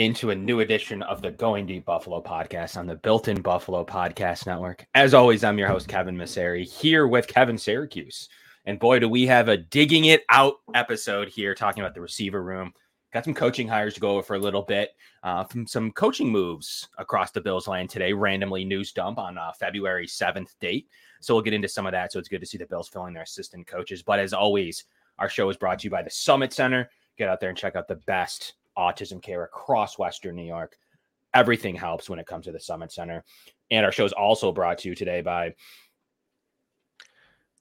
into a new edition of the Going Deep Buffalo podcast on the Built in Buffalo Podcast Network. As always, I'm your host, Kevin Massare, here with Kevin Siracuse. And boy, do we have a digging it out episode here talking about the receiver room. Got some coaching hires to go over for a little bit. Uh, from some coaching moves across the Bills land today, randomly news dump on uh, February 7th date. So we'll get into some of that. So it's good to see the Bills filling their assistant coaches. But as always, our show is brought to you by the Summit Center. Get out there and check out the best autism care across Western New York. Everything helps when it comes to the Summit Center. And our show is also brought to you today by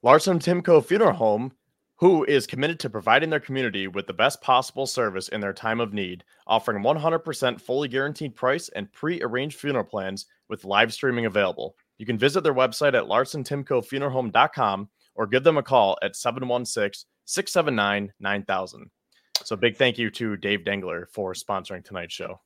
Larson Timko Funeral Home, who is committed to providing their community with the best possible service in their time of need, offering 100% fully guaranteed price and pre arranged funeral plans with live streaming available. You can visit their website at larsontimkofuneralhome.com or give them a call at 716 679 9000. So big thank you to Dave Dengler for sponsoring tonight's show.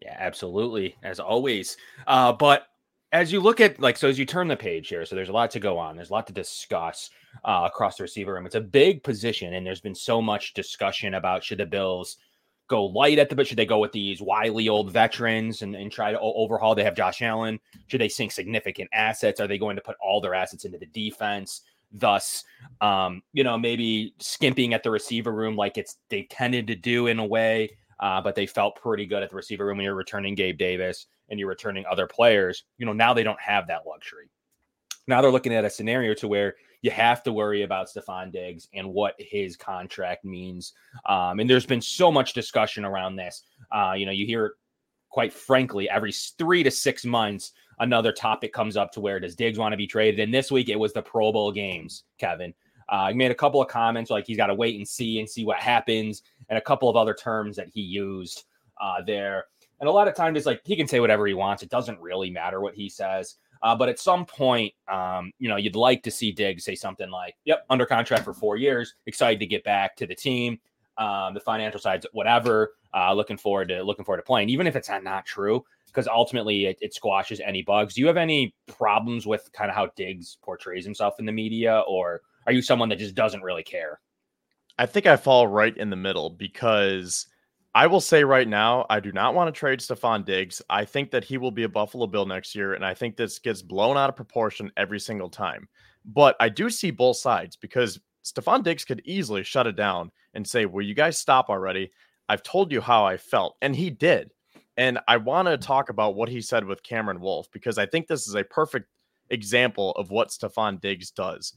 Yeah, absolutely, as always. Uh, but as you look at like, so as you turn the page here, so there's a lot to go on. There's a lot to discuss uh, across the receiver room. It's a big position, and there's been so much discussion about should the Bills go light at the bit? Should they go with these wily old veterans and, and try to overhaul? They have Josh Allen. Should they sink significant assets? Are they going to put all their assets into the defense? Thus um, you know maybe skimping at the receiver room like it's they tended to do in a way uh, but they felt pretty good at the receiver room when you're returning gabe davis and you're returning other players you know now they don't have that luxury now they're looking at a scenario to where you have to worry about Stefon Diggs and what his contract means. Um, and there's been so much discussion around this. Uh, you know, you hear, quite frankly, every three to six months, another topic comes up to where does Diggs want to be traded? And this week it was the Pro Bowl games, Kevin. Uh, he made a couple of comments like he's got to wait and see and see what happens, and a couple of other terms that he used uh, there. And a lot of times it's like he can say whatever he wants. It doesn't really matter what he says. Uh, but at some point, um, you know, you'd like to see Diggs say something like, "Yep, under contract for four years, excited to get back to the team." Um, the financial sides, whatever. Uh, looking forward to looking forward to playing, even if it's not, true because ultimately it, it, squashes any bugs. Do you have any problems with kind of how Diggs portrays himself in the media, or are you someone that just doesn't really care? I think I fall right in the middle because I will say right now, I do not want to trade Stefon Diggs. I think that he will be a Buffalo Bill next year, and I think this gets blown out of proportion every single time. But I do see both sides because Stefon Diggs could easily shut it down and say, Will you guys stop already? I've told you how I felt. And he did. And I want to talk about what he said with Cameron Wolfe because I think this is a perfect example of what Stefon Diggs does.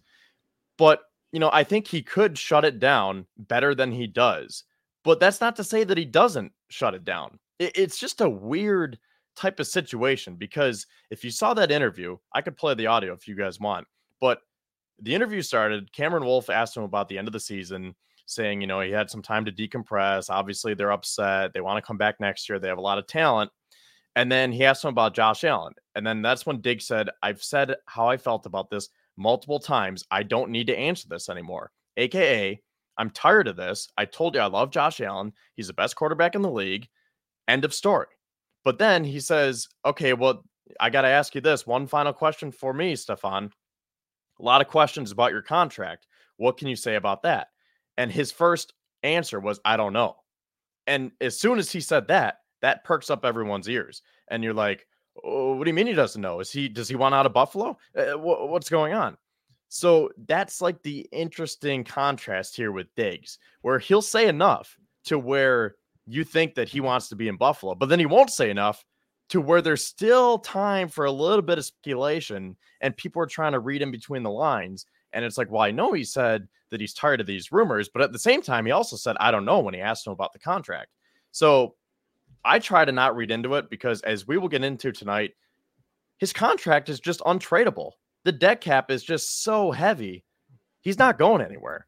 But, you know, I think he could shut it down better than he does. But that's not to say that he doesn't shut it down. It's just a weird type of situation because if you saw that interview, I could play the audio if you guys want. But the interview started, Cameron Wolfe asked him about the end of the season saying, you know, he had some time to decompress. Obviously, they're upset. They want to come back next year. They have a lot of talent. And then he asked him about Josh Allen. And then that's when Dig said, I've said how I felt about this multiple times. I don't need to answer this anymore. AKA, I'm tired of this. I told you I love Josh Allen. He's the best quarterback in the league. End of story. But then he says, okay, well, I got to ask you this one final question for me, Stefon. A lot of questions about your contract. What can you say about that? And his first answer was, I don't know. And as soon as he said that, that perks up everyone's ears. And you're like, oh, what do you mean he doesn't know? Is he, does he want out of Buffalo? Uh, what's going on? So that's like the interesting contrast here with Diggs, where he'll say enough to where you think that he wants to be in Buffalo, but then he won't say enough to where there's still time for a little bit of speculation and people are trying to read in between the lines. And it's like, well, I know he said that he's tired of these rumors, but at the same time, he also said, I don't know when he asked him about the contract. So I try to not read into it because, as we will get into tonight, his contract is just untradeable. The dead cap is just so heavy. He's not going anywhere.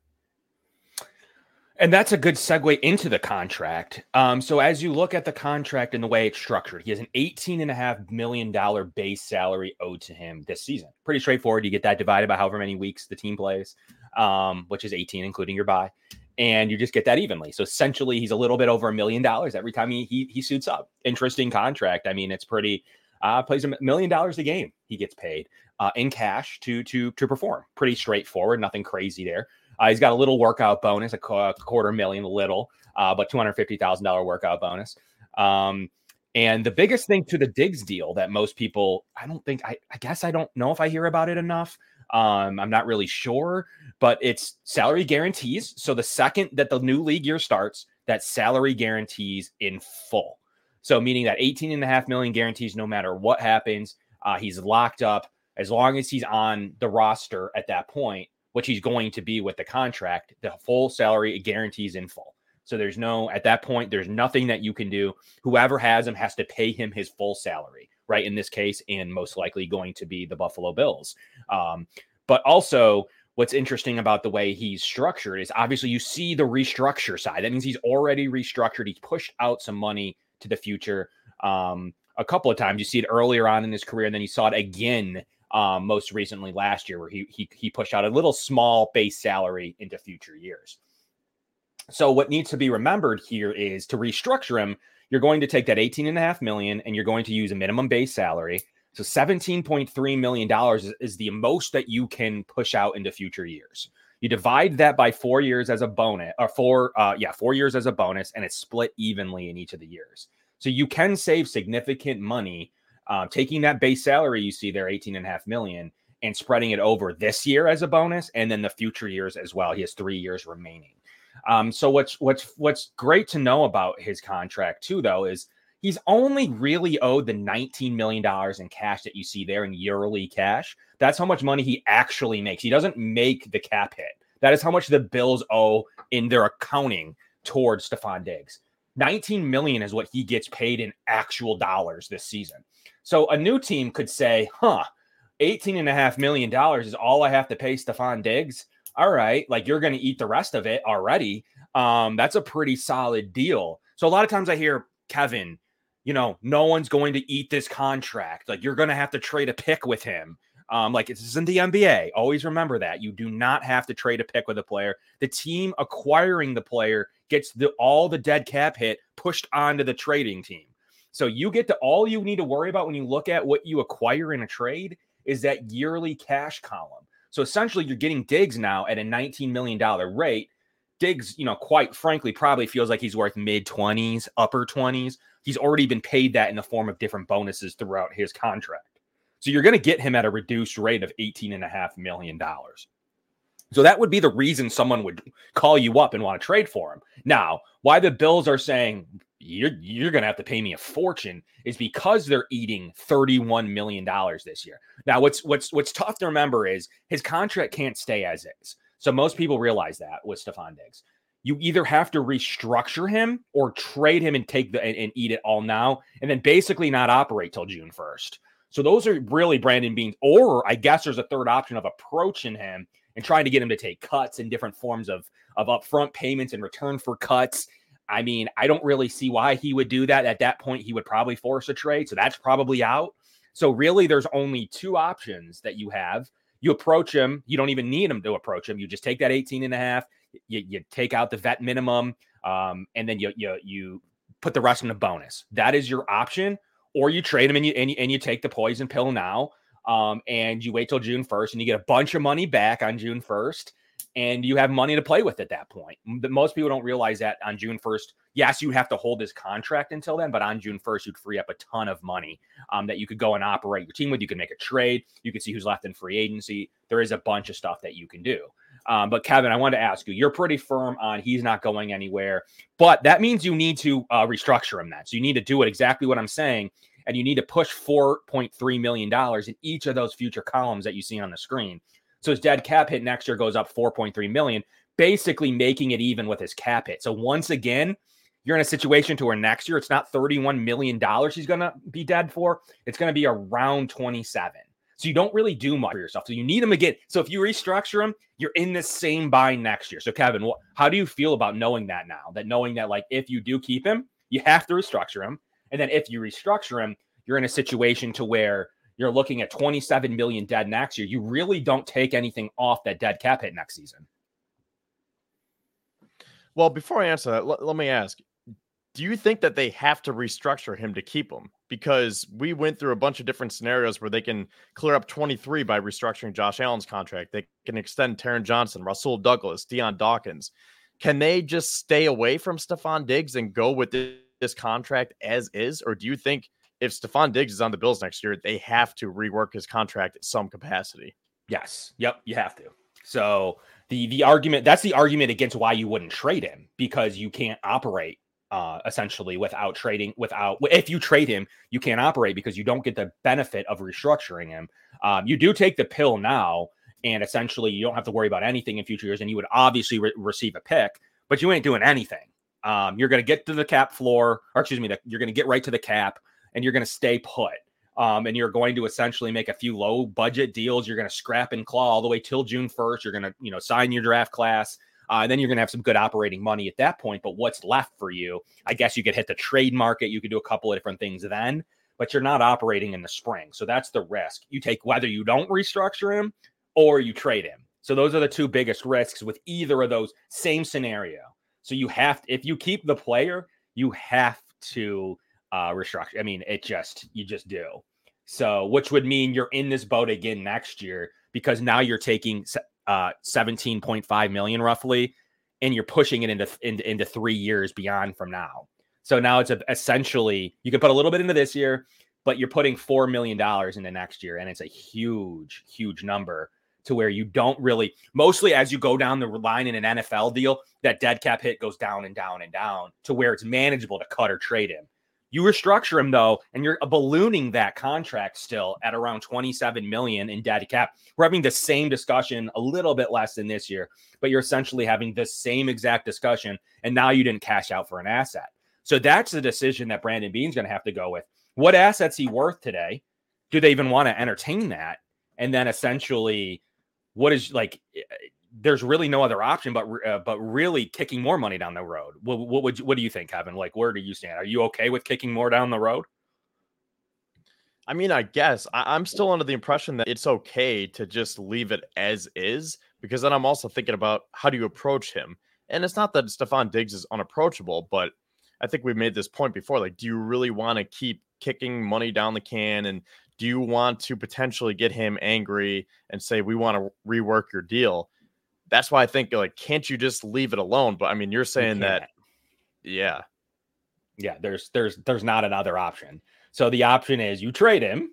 And that's a good segue into the contract. Um, so as you look at the contract and the way it's structured, he has an $18.5 million base salary owed to him this season. Pretty straightforward. You get that divided by however many weeks the team plays, um, which is 18, including your bye, And you just get that evenly. So essentially, he's a little bit over a million dollars every time he, he, he suits up. Interesting contract. I mean, it's pretty, uh, plays a million dollars a game. He gets paid uh, in cash to, to, to perform. Pretty straightforward. Nothing crazy there. Uh, he's got a little workout bonus, a, quarter million, little, uh, but two hundred fifty thousand dollar workout bonus. Um, and the biggest thing to the Diggs deal that most people, I don't think, I, I guess I don't know if I hear about it enough. Um, I'm not really sure, but it's salary guarantees. So the second that the new league year starts, that salary guarantees in full. So meaning that 18 and a half million guarantees no matter what happens. Uh, he's locked up as long as he's on the roster at that point, which he's going to be with the contract, the full salary guarantees in full. So there's no, at that point, there's nothing that you can do. Whoever has him has to pay him his full salary, right? In this case, and most likely going to be the Buffalo Bills. Um, but also, what's interesting about the way he's structured is obviously you see the restructure side. That means he's already restructured. He's pushed out some money to the future um, a couple of times. You see it earlier on in his career, and then you saw it again um, most recently last year, where he, he he pushed out a little small base salary into future years. So what needs to be remembered here is to restructure him, you're going to take that 18 and a half million and you're going to use a minimum base salary. So 17.3 million dollars is, is the most that you can push out into future years. You divide that by four years as a bonus, or four, uh, yeah, four years as a bonus, and it's split evenly in each of the years. So you can save significant money uh, taking that base salary you see there, 18 and a half million, and spreading it over this year as a bonus, and then the future years as well. He has three years remaining. Um, so what's what's what's great to know about his contract too, though, is he's only really owed the $19 million in cash that you see there in yearly cash. That's how much money he actually makes. He doesn't make the cap hit. That is how much the Bills owe in their accounting towards Stefon Diggs. 19 million is what he gets paid in actual dollars this season. So a new team could say, huh, 18 and a half million dollars is all I have to pay Stefon Diggs all right, like you're going to eat the rest of it already. Um, that's a pretty solid deal. So a lot of times I hear Kevin, you know, no one's going to eat this contract. Like you're going to have to trade a pick with him. Um, like this isn't the NBA. Always remember that you do not have to trade a pick with a player. The team acquiring the player gets the all the dead cap hit pushed onto the trading team. So you get to all you need to worry about when you look at what you acquire in a trade is that yearly cash column. So essentially, you're getting Diggs now at a $19 million rate. Diggs, you know, quite frankly, probably feels like he's worth mid 20s, upper 20s. He's already been paid that in the form of different bonuses throughout his contract. So you're going to get him at a reduced rate of $18.5 million. So that would be the reason someone would call you up and want to trade for him. Now, why the Bills are saying you're you're to have to pay me a fortune is because they're eating 31 million dollars this year. Now, what's what's what's tough to remember is his contract can't stay as is. So most people realize that with Stefon Diggs. You either have to restructure him or trade him and take the and, and eat it all now, and then basically not operate till June 1st. So those are really Brandon Beane's, Or I guess there's a third option of approaching him and trying to get him to take cuts in different forms of of upfront payments in return for cuts. I mean, I don't really see why he would do that. At that point, he would probably force a trade. So that's probably out. So really, there's only two options that you have. You approach him. You don't even need him to approach him. You just take that 18 and a half. You, you take out the vet minimum, um, and then you, you you put the rest in a bonus. That is your option. Or you trade him and you and you, and you take the poison pill now um, and you wait till June 1st and you get a bunch of money back on June 1st and you have money to play with at that point. Most people don't realize that on June 1st, yes, you have to hold this contract until then, but on June 1st, you'd free up a ton of money um, that you could go and operate your team with. You could make a trade, you could see who's left in free agency. There is a bunch of stuff that you can do. Um, but Kevin, I wanted to ask you, you're pretty firm on he's not going anywhere, but that means you need to uh, restructure him that. So you need to do it exactly what I'm saying and you need to push $4.3 million in each of those future columns that you see on the screen. So his dead cap hit next year goes up 4.3 million, basically making it even with his cap hit. So once again, you're in a situation to where next year it's not 31 million dollars he's going to be dead for. It's going to be around 27. So you don't really do much for yourself. So you need him again. So if you restructure him, you're in the same bind next year. So Kevin, how do you feel about knowing that now? That knowing that like if you do keep him, you have to restructure him. And then if you restructure him, you're in a situation to where you're looking at 27 million dead next year. You really don't take anything off that dead cap hit next season. Well, before I answer that, l- let me ask do you think that they have to restructure him to keep him? Because we went through a bunch of different scenarios where they can clear up 23 by restructuring Josh Allen's contract. They can extend Taron Johnson, Rasul Douglas, Dion Dawkins. Can they just stay away from Stefon Diggs and go with this contract as is, or do you think if Stefon Diggs is on the Bills next year, they have to rework his contract at some capacity? Yes. Yep. You have to. So the the argument that's the argument against why you wouldn't trade him because you can't operate uh, essentially without trading without if you trade him you can't operate because you don't get the benefit of restructuring him um, you do take the pill now and essentially you don't have to worry about anything in future years and you would obviously re- receive a pick but you ain't doing anything um, you're going to get to the cap floor or excuse me the, you're going to get right to the cap and you're going to stay put um, and you're going to essentially make a few low budget deals you're going to scrap and claw all the way till june 1st you're going to you know sign your draft class uh, and then you're going to have some good operating money at that point. But what's left for you? I guess you could hit the trade market. You could do a couple of different things then, but you're not operating in the spring. So that's the risk you take whether you don't restructure him or you trade him. So those are the two biggest risks with either of those same scenario. So you have to, if you keep the player, you have to uh, restructure. I mean, it just, you just do. So, which would mean you're in this boat again next year because now you're taking uh 17.5 million roughly and you're pushing it into, into into three years beyond from now so now it's a, essentially you can put a little bit into this year but you're putting four million dollars into next year and it's a huge huge number to where you don't really mostly as you go down the line in an NFL deal that dead cap hit goes down and down and down to where it's manageable to cut or trade him you restructure him though, and you're uh, ballooning that contract still at around 27 million in daddy cap. We're having the same discussion, a little bit less than this year, but you're essentially having the same exact discussion, and now you didn't cash out for an asset. So that's the decision that Brandon Beane's going to have to go with. What assets he worth today? Do they even want to entertain that? And then essentially, what is like eh, there's really no other option but uh, but really kicking more money down the road. What, what would you, what do you think, Kevin? Like, where do you stand? Are you okay with kicking more down the road? I mean, I guess I, am still under the impression that it's okay to just leave it as is because then I'm also thinking about how do you approach him. And it's not that Stefon Diggs is unapproachable, but I think we've made this point before. Like, do you really want to keep kicking money down the can? And do you want to potentially get him angry and say, we want to rework your deal? That's why I think like, can't you just leave it alone? But I mean, you're saying you that, yeah, yeah. There's there's there's not another option. So the option is you trade him,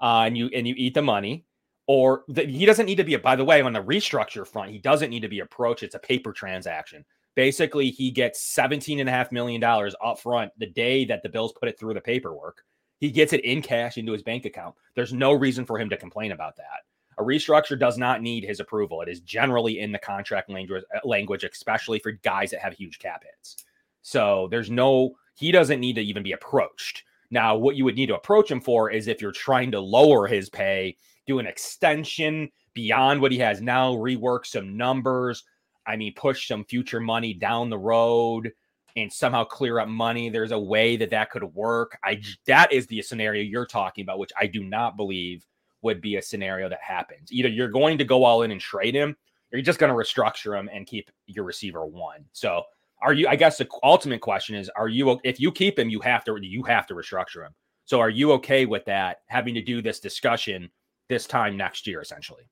uh, and you and you eat the money, or the, he doesn't need to be. A, by the way, on the restructure front, he doesn't need to be approached. It's a paper transaction. Basically, he gets seventeen and a half million dollars up front the day that the Bills put it through the paperwork. He gets it in cash into his bank account. There's no reason for him to complain about that. A restructure does not need his approval. It is generally in the contract language, uh, language, especially for guys that have huge cap hits. So there's no, he doesn't need to even be approached. Now, what you would need to approach him for is if you're trying to lower his pay, do an extension beyond what he has now, rework some numbers. I mean, push some future money down the road and somehow clear up money. There's a way that that could work. I that is the scenario you're talking about, which I do not believe would be a scenario that happens. Either you're going to go all in and trade him, or you're just going to restructure him and keep your receiver one. So are you? I guess the ultimate question is: Are you? If you keep him, you have to you have to restructure him. So are you okay with that? Having to do this discussion this time next year, essentially.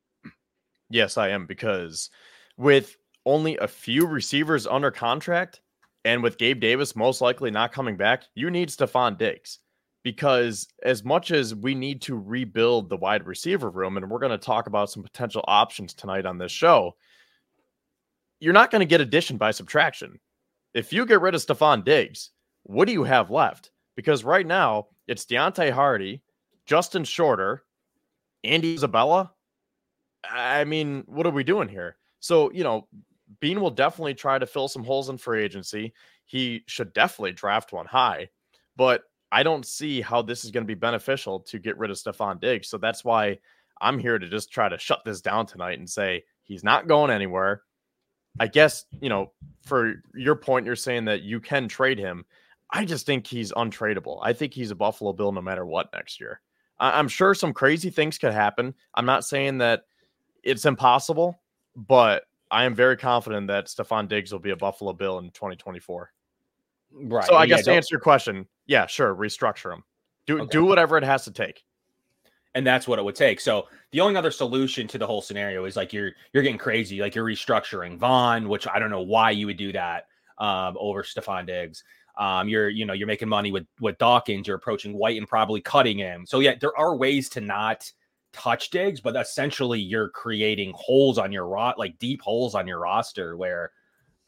Yes, I am because with only a few receivers under contract, and with Gabe Davis most likely not coming back, you need Stefon Diggs because as much as we need to rebuild the wide receiver room, and we're going to talk about some potential options tonight on this show, you're not going to get addition by subtraction. If you get rid of Stefon Diggs, what do you have left? Because right now it's Deonte Harty, Justin Shorter, Andy Isabella. I mean, what are we doing here? So, you know, Beane will definitely try to fill some holes in free agency. He should definitely draft one high, but I don't see how this is going to be beneficial to get rid of Stefon Diggs. So that's why I'm here to just try to shut this down tonight and say he's not going anywhere. I guess, you know, for your point, you're saying that you can trade him. I just think he's untradeable. I think he's a Buffalo Bill no matter what next year. I- am sure some crazy things could happen. I'm not saying that it's impossible, but I am very confident that Stefon Diggs will be a Buffalo Bill in 2024. Right. So I guess to answer your question, yeah, sure, restructure them. Do okay. do whatever it has to take. And that's what it would take. So the only other solution to the whole scenario is like you're you're getting crazy, like you're restructuring Von, which I don't know why you would do that um, over Stefon Diggs. Um, you're you know you're making money with with Dawkins. You're approaching White and probably cutting him. So yeah, there are ways to not touch Diggs, but essentially you're creating holes on your rot like deep holes on your roster where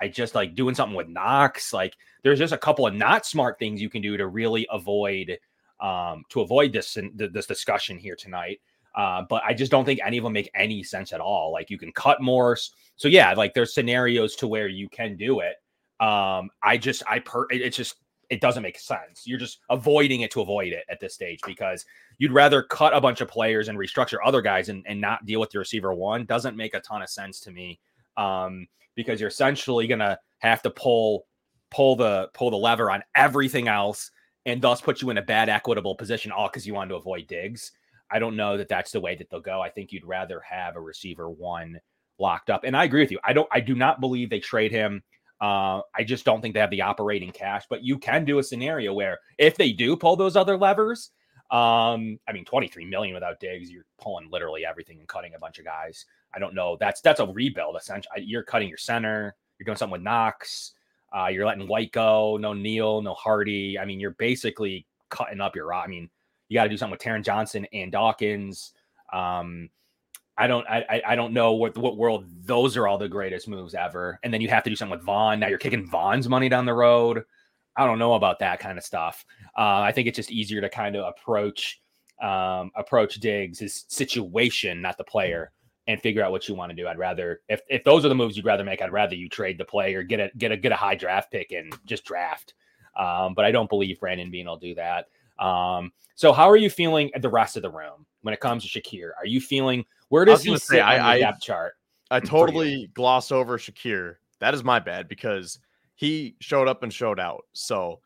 I just like doing something with Knox. Like there's just a couple of not smart things you can do to really avoid um to avoid this this discussion here tonight. Uh, but I just don't think any of them make any sense at all. Like you can cut more. So yeah, like there's scenarios to where you can do it. Um, I just I per it's just it doesn't make sense. You're just avoiding it to avoid it at this stage because you'd rather cut a bunch of players and restructure other guys and, and not deal with the receiver one doesn't make a ton of sense to me. Um, because you're essentially gonna have to pull pull the pull the lever on everything else and thus put you in a bad equitable position all because you want to avoid Diggs. I don't know that that's the way that they'll go. I think you'd rather have a receiver one locked up. And I agree with you. I don't. I do not believe they trade him. Uh, I just don't think they have the operating cash. But you can do a scenario where if they do pull those other levers, um, I mean, 23 million without Diggs, you're pulling literally everything and cutting a bunch of guys. I don't know. That's that's a rebuild essentially. You're cutting your center. You're doing something with Knox. Uh, you're letting White go. No Neal. No Harty. I mean, you're basically cutting up your. I mean, you got to do something with Taron Johnson and Dawkins. Um, I don't I I don't know what what world those are all the greatest moves ever. And then you have to do something with Von. Now you're kicking Von's money down the road. I don't know about that kind of stuff. Uh, I think it's just easier to kind of approach um, approach Diggs' situation, not the player, and figure out what you want to do. I'd rather if if those are the moves you'd rather make, I'd rather you trade the player, get a get a get a high draft pick and just draft. Um, but I don't believe Brandon Beane will do that. Um, so how are you feeling at the rest of the room when it comes to Shakir? Are you feeling where does he sit on the depth chart? I totally glossed over Shakir. That is my bad because he showed up and showed out. So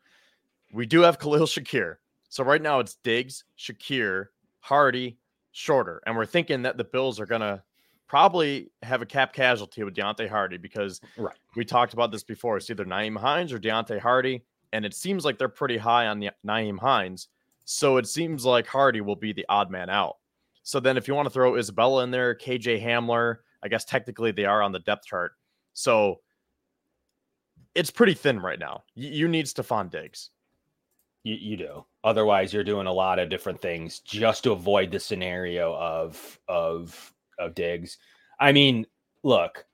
we do have Khalil Shakir. So right now it's Diggs, Shakir, Harty, Shorter, and we're thinking that the Bills are gonna probably have a cap casualty with Deonte Harty because right. we talked about this before. It's either Nyheim Hines or Deonte Harty, and it seems like they're pretty high on the Nyheim Hines. So it seems like Harty will be the odd man out. So then, if you want to throw Isabella in there, KJ Hamler, I guess technically they are on the depth chart. So it's pretty thin right now. You, you need Stefon Diggs. You, you do. Otherwise, you're doing a lot of different things just to avoid the scenario of of of Diggs. I mean, look,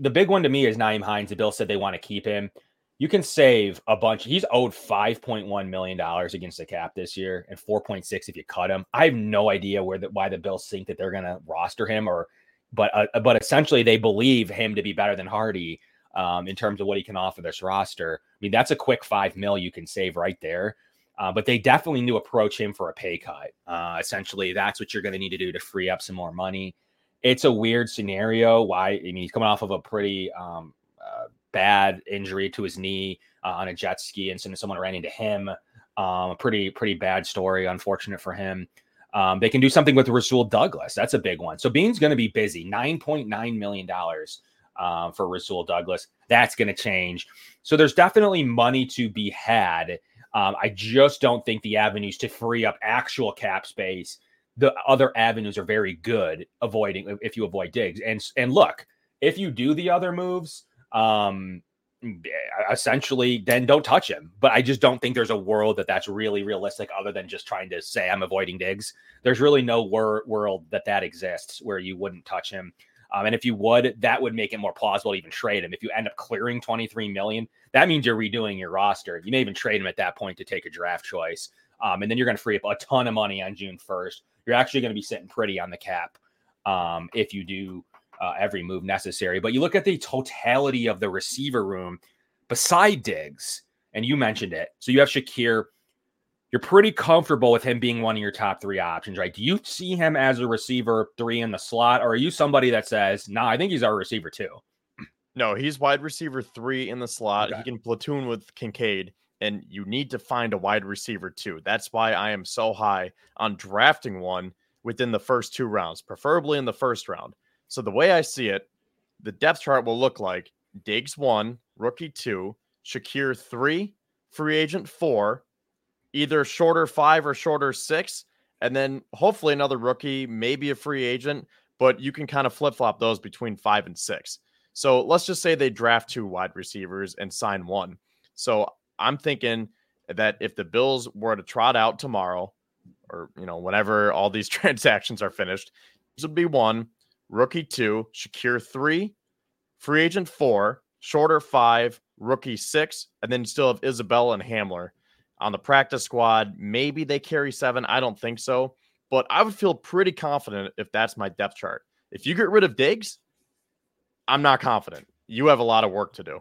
the big one to me is Nyheim Hines. The Bill said they want to keep him you can save a bunch. He's owed $5.1 million against the cap this year and 4.6 if you cut him. I have no idea where the, why the Bills think that they're going to roster him or, but, uh, but essentially they believe him to be better than Harty um, in terms of what he can offer this roster. I mean, that's a quick five mil you can save right there. Uh, but they definitely knew approach him for a pay cut. Uh, essentially, that's what you're going to need to do to free up some more money. It's a weird scenario. Why? I mean, he's coming off of a pretty um, uh, bad injury to his knee uh, on a jet ski, and someone ran into him. Um, a pretty pretty bad story, unfortunate for him. Um, they can do something with Rasul Douglas. That's a big one. So Beane's going to be busy. Nine point nine million dollars um, for Rasul Douglas. That's going to change. So there's definitely money to be had. Um, I just don't think the avenues to free up actual cap space. The other avenues are very good. Avoiding if you avoid Diggs. and and look, if you do the other moves, um, essentially then don't touch him. But I just don't think there's a world that that's really realistic other than just trying to say I'm avoiding Diggs. There's really no wor- world that that exists where you wouldn't touch him. Um, and if you would, that would make it more plausible to even trade him. If you end up clearing 23 million, that means you're redoing your roster. You may even trade him at that point to take a draft choice. Um, and then you're going to free up a ton of money on June 1st. You're actually going to be sitting pretty on the cap um, if you do uh, every move necessary. But you look at the totality of the receiver room beside Diggs, and you mentioned it. So you have Shakir. You're pretty comfortable with him being one of your top three options, right? Do you see him as a receiver three in the slot, or are you somebody that says, "No, nah, I think he's our receiver two? No, he's wide receiver three in the slot. Okay. He can platoon with Kincaid, and you need to find a wide receiver too. That's why I am so high on drafting one within the first two rounds, preferably in the first round. So the way I see it, the depth chart will look like Diggs one, rookie two, Shakir three, free agent four, either shorter five or shorter six, and then hopefully another rookie, maybe a free agent, but you can kind of flip flop those between five and six. So let's just say they draft two wide receivers and sign one. So I'm thinking that if the Bills were to trot out tomorrow, or you know, whenever all these transactions are finished, this would be one, rookie two, Shakir three, free agent four, shorter five, rookie six, and then you still have Isabella and Hamler on the practice squad. Maybe they carry seven. I don't think so, but I would feel pretty confident if that's my depth chart. If you get rid of Diggs, I'm not confident. You have a lot of work to do.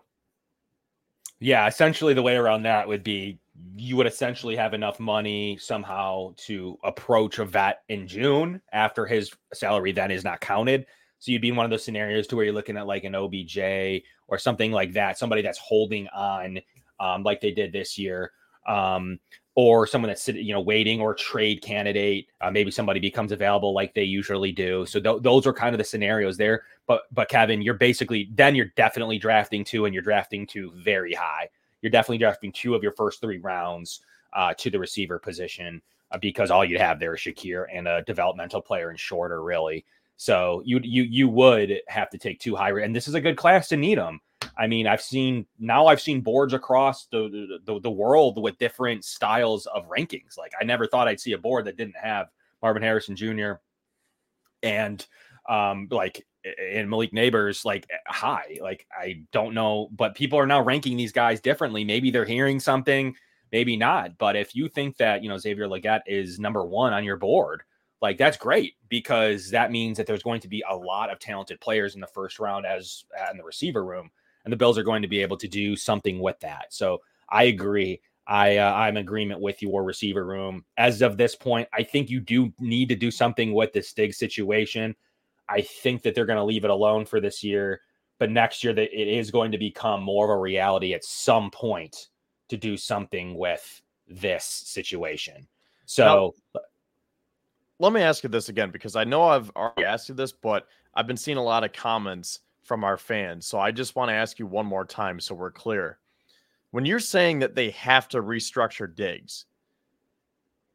Yeah, essentially the way around that would be you would essentially have enough money somehow to approach a vet in June after his salary then is not counted. So you'd be in one of those scenarios to where you're looking at like an OBJ or something like that, somebody that's holding on um, like they did this year. Um, or someone that's you know waiting or trade candidate uh, maybe somebody becomes available like they usually do so th- those are kind of the scenarios there but but kevin you're basically then you're definitely drafting two and you're drafting two very high you're definitely drafting two of your first three rounds uh, to the receiver position uh, because all you'd have there is Shakir and a developmental player in shorter, really. So you you you would have to take two high, and this is a good class to need them. I mean, I've seen now I've seen boards across the, the the world with different styles of rankings. Like I never thought I'd see a board that didn't have Marvin Harrison Jr. and um like and Malik Nabers like high. Like I don't know, but people are now ranking these guys differently. Maybe they're hearing something, maybe not. But if you think that you know Xavier Legette is number one on your board, like that's great because that means that there's going to be a lot of talented players in the first round as uh, in the receiver room, and the Bills are going to be able to do something with that. So I agree. I uh, I'm agreement with your receiver room as of this point. I think you do need to do something with the Stig situation. I think that they're going to leave it alone for this year, but next year that it is going to become more of a reality at some point to do something with this situation. So now, let me ask you this again because I know I've already asked you this, but I've been seeing a lot of comments from our fans. So I just want to ask you one more time so we're clear. When you're saying that they have to restructure Diggs,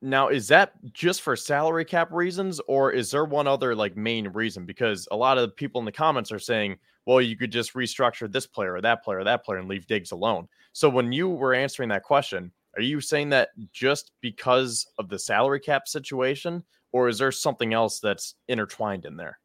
now, is that just for salary cap reasons, or is there one other like main reason? Because a lot of people in the comments are saying, well, you could just restructure this player or that player or that player and leave Diggs alone. So when you were answering that question, are you saying that just because of the salary cap situation, or is there something else that's intertwined in there?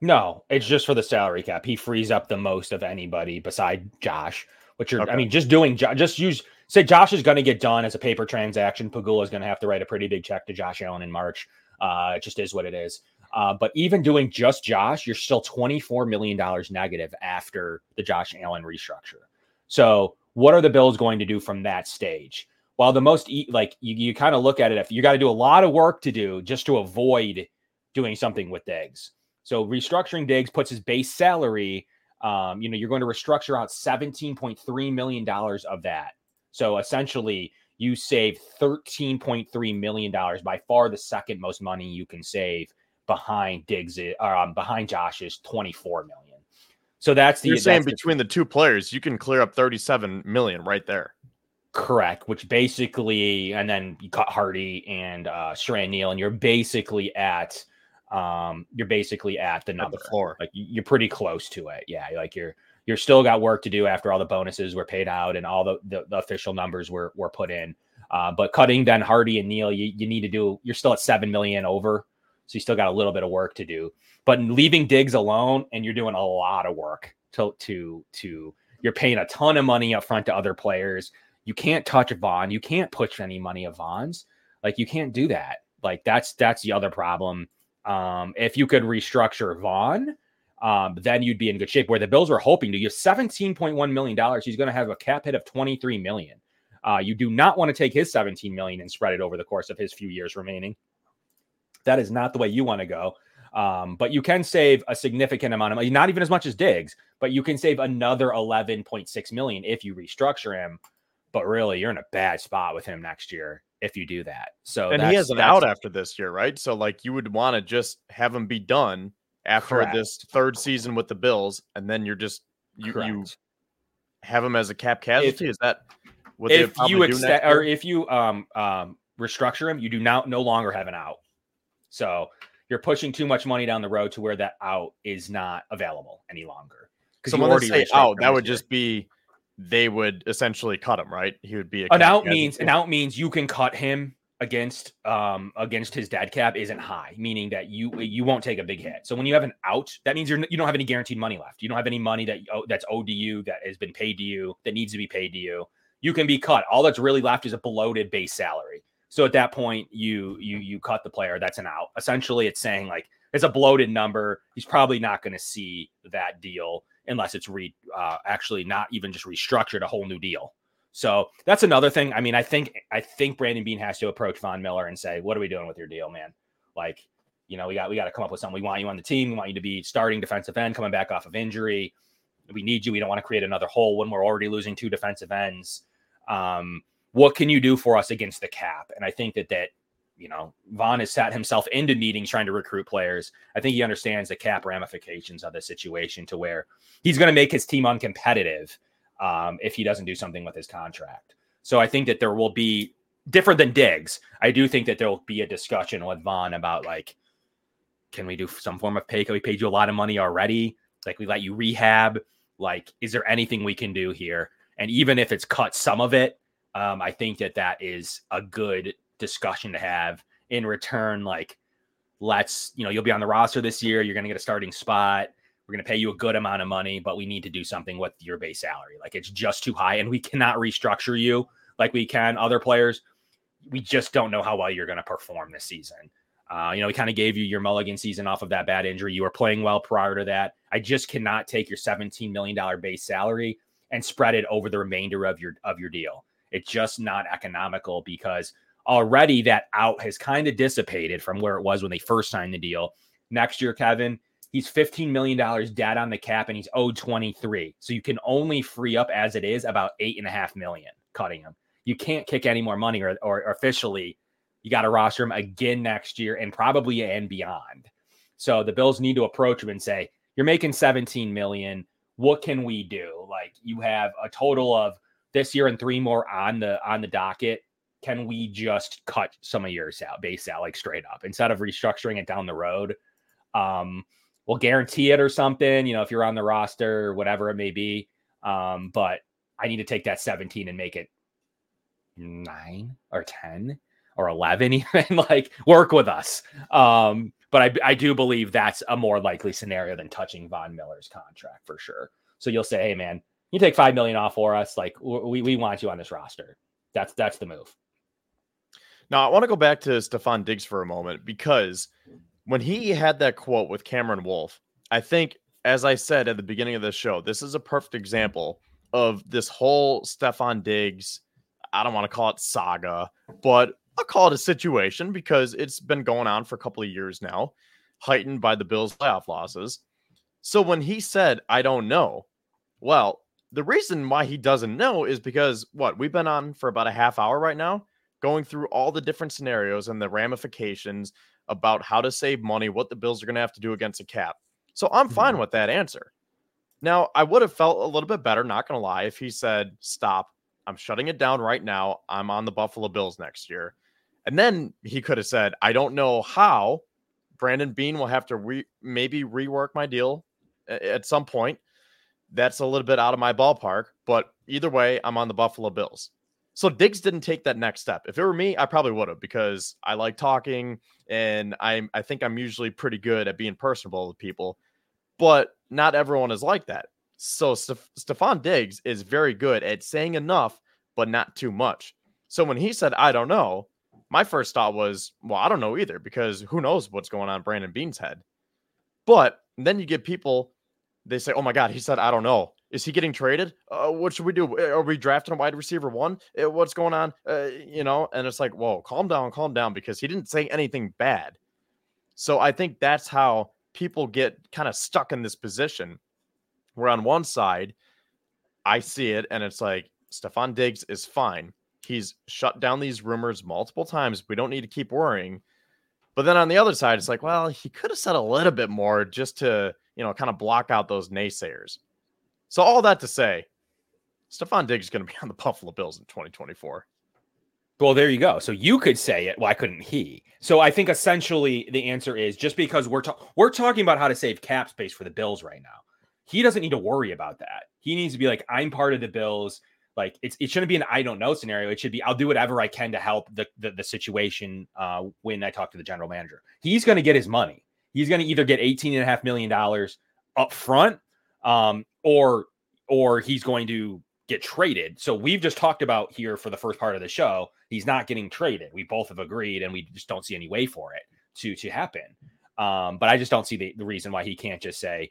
No, it's just for the salary cap. He frees up the most of anybody beside Josh. Which you're, okay. I mean, just doing, just use say Josh is going to get done as a paper transaction. Pegula is going to have to write a pretty big check to Josh Allen in March. Uh, it just is what it is. Uh, but even doing just Josh, you're still $24 million negative after the Josh Allen restructure. So, what are the Bills going to do from that stage? While the most, like, you, you kind of look at it, if you got to do a lot of work to do just to avoid doing something with Diggs. So, restructuring Diggs puts his base salary, um, you know, you're going to restructure out $17.3 million of that so essentially, you save $13.3 million, by far the second most money you can save behind Diggs, or um, behind Josh's 24 million. So that's the you're saying the, between the two players, you can clear up 37 million right there. Correct, which basically, and then you cut Harty and uh Siran Neal, and you're basically at um you're basically at the number at the floor. Like you're pretty close to it. Yeah, like you're you're still got work to do after all the bonuses were paid out and all the, the, the official numbers were, were put in. Uh, but cutting then Harty and Neal, you, you need to do, you're still at 7 million over. So you still got a little bit of work to do, but leaving Diggs alone and you're doing a lot of work to, to, to, you're paying a ton of money up front to other players. You can't touch Von. You can't push any money of Von's. Like you can't do that. Like that's, that's the other problem. Um, if you could restructure Von, um, then you'd be in good shape. Where the Bills were hoping to, have $17.1 million. He's going to have a cap hit of 23 million. Uh, you do not want to take his 17 million and spread it over the course of his few years remaining. That is not the way you want to go. Um, but you can save a significant amount of money, not even as much as Diggs, but you can save another 11.6 million if you restructure him. But really, you're in a bad spot with him next year if you do that. So and he has an out after this year, right? So like you would want to just have him be done after Correct. this third season with the Bills, and then you're just you, you have him as a cap casualty. If, Is that what if you extend or if you um um restructure him, you do not no longer have an out. So you're pushing too much money down the road to where that out is not available any longer. So when they say out, that would just be they would essentially cut him, right? He would be a an out means an out means you can cut him against um against his dead cap isn't high, meaning that you you won't take a big hit. So when you have an out, that means you're you don't have any guaranteed money left. You don't have any money that oh, that's owed to you that has been paid to you that needs to be paid to you. You can be cut. All that's really left is a bloated base salary. So at that point, you you you cut the player. That's an out. Essentially, it's saying like it's a bloated number. He's probably not going to see that deal unless it's re uh, actually not even just restructured a whole new deal. So that's another thing. I mean, I think I think Brandon Beane has to approach Von Miller and say, "What are we doing with your deal, man? Like, you know, we got we got to come up with something. We want you on the team. We want you to be starting defensive end, coming back off of injury. We need you. We don't want to create another hole when we're already losing two defensive ends. Um, what can you do for us against the cap? And I think that that you know, Von has sat himself into meetings trying to recruit players. I think he understands the cap ramifications of the situation to where he's going to make his team uncompetitive um, if he doesn't do something with his contract. So I think that there will be different than Diggs. I do think that there will be a discussion with Von about like, can we do some form of pay? Can we paid you a lot of money already? Like we let you rehab. Like, is there anything we can do here? And even if it's cut some of it, um, I think that that is a good discussion to have in return like let's you know you'll be on the roster this year you're going to get a starting spot we're going to pay you a good amount of money but we need to do something with your base salary like it's just too high and we cannot restructure you like we can other players we just don't know how well you're going to perform this season uh, you know, we kind of gave you your mulligan season off of that bad injury. You were playing well prior to that. I just cannot take your $17 million base salary and spread it over the remainder of your of your deal. It's just not economical because already that out has kind of dissipated from where it was when they first signed the deal. Next year, Kevin, he's $15 million dead on the cap and he's owed 23. So you can only free up as it is about eight and a half million cutting him. You can't kick any more money or, or officially you got to roster him again next year and probably and beyond. So the Bills need to approach him and say, you're making 17 million. What can we do? Like you have a total of this year and three more on the on the docket can we just cut some of your sal- base sal like straight up instead of restructuring it down the road? Um, we'll guarantee it or something, you know, if you're on the roster or whatever it may be. Um, but I need to take that 17 and make it nine or 10 or 11, even like work with us. Um, but I, I do believe that's a more likely scenario than touching Von Miller's contract for sure. So you'll say, hey, man, you take 5 million off for us. Like we, we want you on this roster. That's, that's the move. Now, I want to go back to Stefon Diggs for a moment because when he had that quote with Cameron Wolfe, I think, as I said at the beginning of the show, this is a perfect example of this whole Stefon Diggs. I don't want to call it saga, but I'll call it a situation because it's been going on for a couple of years now, heightened by the Bills' playoff losses. So when he said, I don't know, well, the reason why he doesn't know is because what we've been on for about a half hour right now going through all the different scenarios and the ramifications about how to save money, what the Bills are going to have to do against a cap. So I'm fine mm-hmm. with that answer. Now, I would have felt a little bit better, not going to lie, if he said, Stop, I'm shutting it down right now. I'm on the Buffalo Bills next year. And then he could have said, I don't know how. Brandon Beane will have to re- maybe rework my deal at some point. That's a little bit out of my ballpark, but either way, I'm on the Buffalo Bills. So Diggs didn't take that next step. If it were me, I probably would have because I like talking and I'm I think I'm usually pretty good at being personable with people, but not everyone is like that. So Stef- Stefon Diggs is very good at saying enough but not too much. So when he said I don't know, my first thought was, well, I don't know either because who knows what's going on in Brandon Beane's head. But then you get people they say, "Oh my god, he said I don't know." Is he getting traded? Uh, what should we do? Are we drafting a wide receiver one? Uh, what's going on? Uh, you know, and it's like, whoa, calm down, calm down, because he didn't say anything bad. So I think that's how people get kind of stuck in this position where on one side, I see it and it's like Stefon Diggs is fine. He's shut down these rumors multiple times. We don't need to keep worrying. But then on the other side, it's like, well, he could have said a little bit more just to, you know, kind of block out those naysayers. So all that to say, Stefon Diggs is going to be on the Buffalo Bills in 2024. Well, there you go. So you could say it. Why couldn't he? So I think essentially the answer is just because we're ta- we're talking about how to save cap space for the Bills right now. He doesn't need to worry about that. He needs to be like, I'm part of the Bills. Like it's it shouldn't be an I don't know scenario. It should be I'll do whatever I can to help the the, the situation uh, when I talk to the general manager. He's going to get his money. He's going to either get 18 and a half million dollars up front um, or or he's going to get traded. So we've just talked about here for the first part of the show, he's not getting traded. We both have agreed, and we just don't see any way for it to to happen. Um, but I just don't see the, the reason why he can't just say,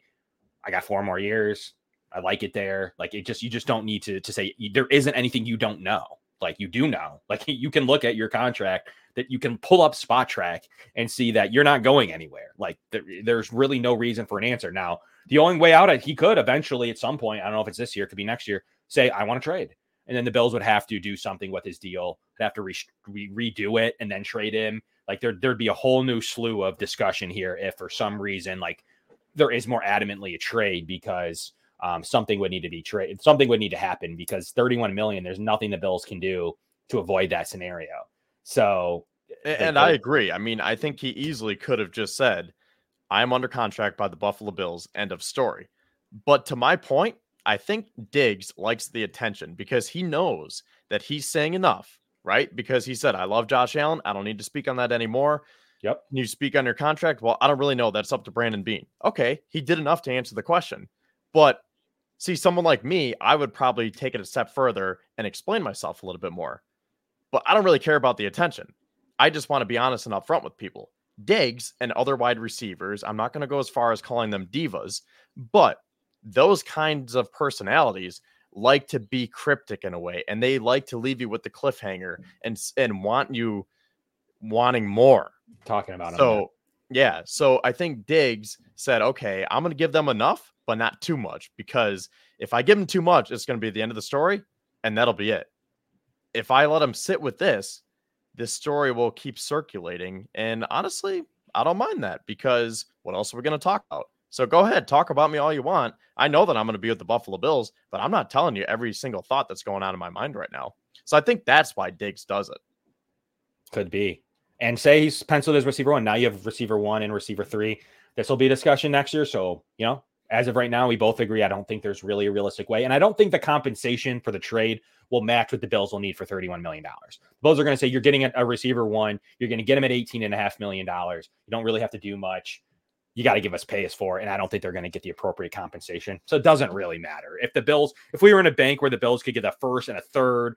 I got four more years. I like it there. Like it just you just don't need to to say there isn't anything you don't know. Like you do know. Like you can look at your contract that you can pull up Spotrac and see that you're not going anywhere. Like there, there's really no reason for an answer. Now, the only way out, of he could eventually at some point, I don't know if it's this year, it could be next year, say, I want to trade. And then the Bills would have to do something with his deal, They'd have to re- re- redo it and then trade him. Like there, there'd be a whole new slew of discussion here if for some reason, like there is more adamantly a trade because um, something would need to be traded, something would need to happen because 31 million, there's nothing the Bills can do to avoid that scenario. So, and I agree. I mean, I think he easily could have just said, I'm under contract by the Buffalo Bills, end of story. But to my point, I think Diggs likes the attention because he knows that he's saying enough, right? Because he said, I love Josh Allen. I don't need to speak on that anymore. Yep. Can you speak on your contract? Well, I don't really know. That's up to Brandon Beane. Okay. He did enough to answer the question. But see, someone like me, I would probably take it a step further and explain myself a little bit more. But I don't really care about the attention. I just want to be honest and upfront with people. Diggs and other wide receivers, I'm not going to go as far as calling them divas, but those kinds of personalities like to be cryptic in a way and they like to leave you with the cliffhanger mm. and and want you wanting more. Talking about so yeah so i think diggs said okay i'm going to give them enough but not too much because if i give them too much it's going to be the end of the story and that'll be it. If i let them sit with this this story will keep circulating and honestly i don't mind that because what else are we going to talk about so go ahead, talk about me all you want. I know that I'm going to be with the Buffalo Bills, but I'm not telling you every single thought that's going on in my mind right now. So I think that's why Diggs does it. Could be. And say he's penciled as receiver one. Now you have receiver one and receiver three. This will be a discussion next year. So, you know, as of right now, we both agree. I don't think there's really a realistic way. And I don't think the compensation for the trade will match what the Bills will need for $31 million. The Bills are going to say you're getting a receiver one, you're going to get him at $18.5 million. You don't really have to do much you got to give us pays for. And I don't think they're going to get the appropriate compensation. So it doesn't really matter. If the Bills, if we were in a bank where the Bills could get a first and a third,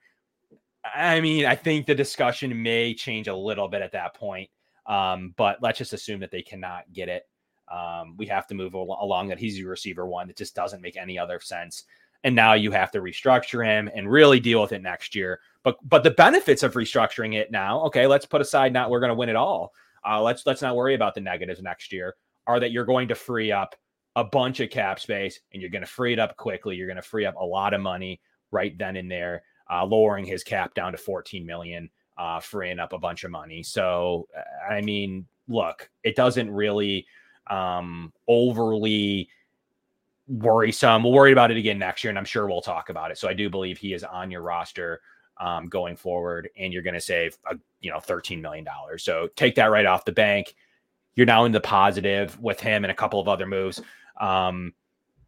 I mean, I think the discussion may change a little bit at that point. Um, but let's just assume that they cannot get it. Um, we have to move along that he's receiver one. It just doesn't make any other sense. And now you have to restructure him and really deal with it next year. But but the benefits of restructuring it now, okay, let's put aside not we're going to win it all. Uh, let's let's not worry about the negatives next year are that you're going to free up a bunch of cap space and you're going to free it up quickly. You're going to free up a lot of money right then and there, uh, lowering his cap down to 14 million, uh, freeing up a bunch of money. So, I mean, look, it doesn't really um, overly worrisome. We'll worry about it again next year, and I'm sure we'll talk about it. So I do believe he is on your roster um, going forward, and you're going to save, a, you know, 13 million dollars. So take that right off the bank you're now in the positive with him and a couple of other moves. Um,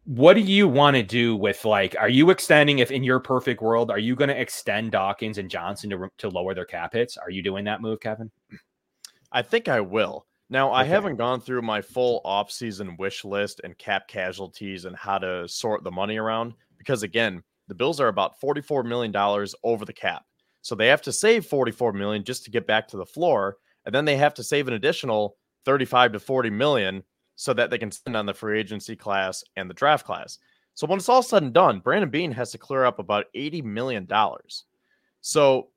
what do you want to do with like are you extending if in your perfect world are you going to extend dawkins and johnson to, to lower their cap hits are you doing that move kevin i think i will now okay. i haven't gone through my full off-season wish list and cap casualties and how to sort the money around because again the bills are about 44 million dollars over the cap so they have to save 44 million just to get back to the floor and then they have to save an additional 35 to 40 million so that they can spend on the free agency class and the draft class. So when it's all said and done, Brandon Beane has to clear up about 80 million dollars. So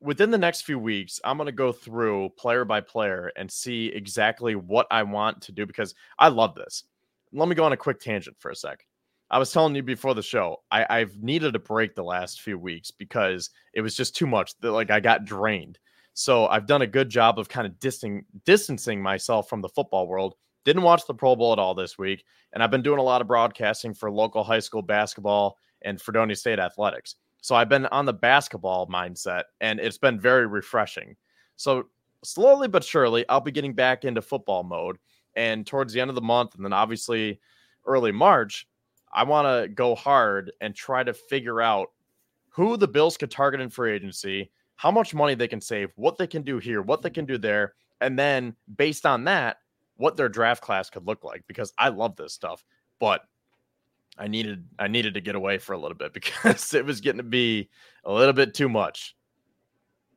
within the next few weeks, I'm going to go through player by player and see exactly what I want to do because I love this. Let me go on a quick tangent for a sec. I was telling you before the show, I, have needed a break the last few weeks because it was just too much. Like I got drained. So I've done a good job of kind of distancing distancing myself from the football world. Didn't watch the Pro Bowl at all this week, and I've been doing a lot of broadcasting for local high school basketball and Fredonia State athletics. So I've been on the basketball mindset, and it's been very refreshing. So slowly but surely, I'll be getting back into football mode. And towards the end of the month, and then obviously early March, I want to go hard and try to figure out who the Bills could target in free agency, how much money they can save, what they can do here, what they can do there, and then based on that, what their draft class could look like because I love this stuff, but I needed I needed to get away for a little bit because it was getting to be a little bit too much.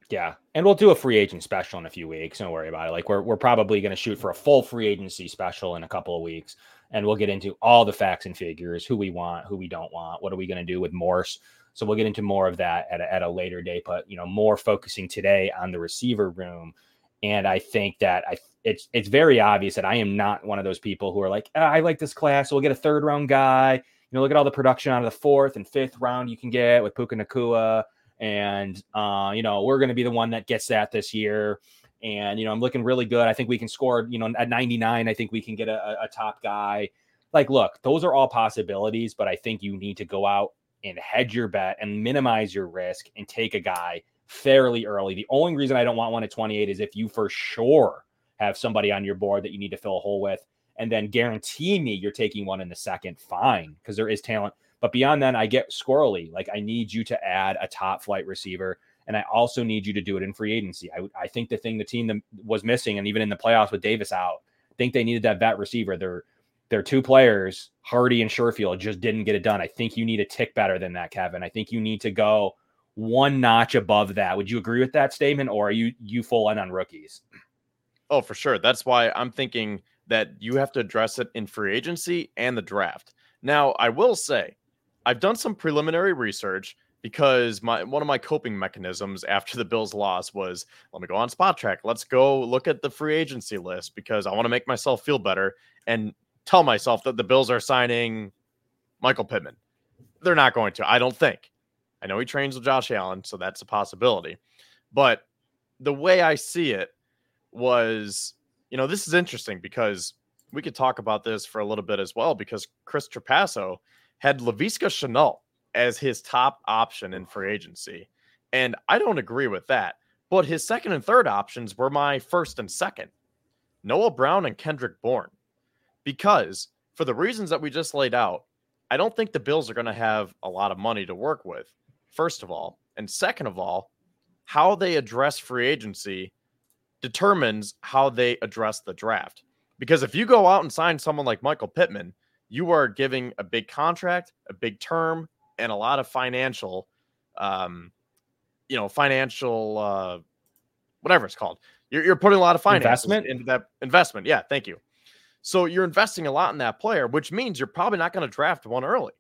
Yeah, and we'll do a free agent special in a few weeks. Don't worry about it. Like we're we're probably going to shoot for a full free agency special in a couple of weeks, and we'll get into all the facts and figures, who we want, who we don't want, what are we going to do with Morse. So we'll get into more of that at a, at a later date, but you know, more focusing today on the receiver room. And I think that I it's it's very obvious that I am not one of those people who are like, oh, I like this class, so we'll get a third round guy. Know, look at all the production out of the fourth and fifth round you can get with Puka Nacua. and uh, you know we're going to be the one that gets that this year. And you know I'm looking really good. I think we can score. You know at 99, I think we can get a, a top guy. Like, look, those are all possibilities, but I think you need to go out and hedge your bet and minimize your risk and take a guy fairly early. The only reason I don't want one at 28 is if you for sure have somebody on your board that you need to fill a hole with, and then guarantee me you're taking one in the second, fine, because there is talent. But beyond that, I get squirrely. Like I need you to add a top flight receiver, and I also need you to do it in free agency. I, I think the thing the team was missing, and even in the playoffs with Davis out, I think they needed that vet receiver. They're they're two players, Harty and Sherfield, just didn't get it done. I think you need a tick better than that, Kevin. I think you need to go one notch above that. Would you agree with that statement, or are you you full in on rookies? Oh, for sure. That's why I'm thinking that you have to address it in free agency and the draft. Now, I will say I've done some preliminary research because my one of my coping mechanisms after the Bills loss was let me go on Spotrac. Let's go look at the free agency list because I want to make myself feel better and tell myself that the Bills are signing Michael Pittman. They're not going to. I don't think. I know he trains with Josh Allen, so that's a possibility. But the way I see it was, you know, this is interesting because we could talk about this for a little bit as well because Chris Trapasso – had Laviska Shenault as his top option in free agency. And I don't agree with that. But his second and third options were my first and second Noah Brown and Kendrick Bourne. Because for the reasons that we just laid out, I don't think the Bills are going to have a lot of money to work with, first of all. And second of all, how they address free agency determines how they address the draft. Because if you go out and sign someone like Michael Pittman, you are giving a big contract, a big term, and a lot of financial, um, you know, financial, uh, whatever it's called. You're, you're putting a lot of finance investment into that investment. Yeah, thank you. So you're investing a lot in that player, which means you're probably not going to draft one early.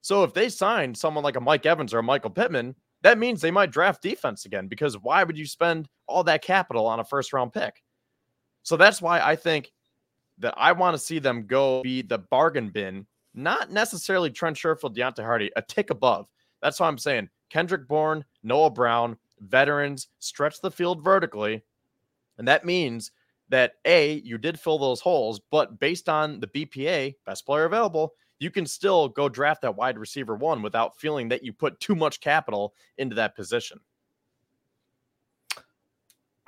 So if they sign someone like a Mike Evans or a Michael Pittman, that means they might draft defense again because why would you spend all that capital on a first round pick? So that's why I think that I want to see them go be the bargain bin, not necessarily Trent Sherfield, Deonte Harty, a tick above. That's what I'm saying. Kendrick Bourne, Noah Brown, veterans stretch the field vertically. And that means that A, you did fill those holes, but based on the BPA, best player available, you can still go draft that wide receiver one without feeling that you put too much capital into that position.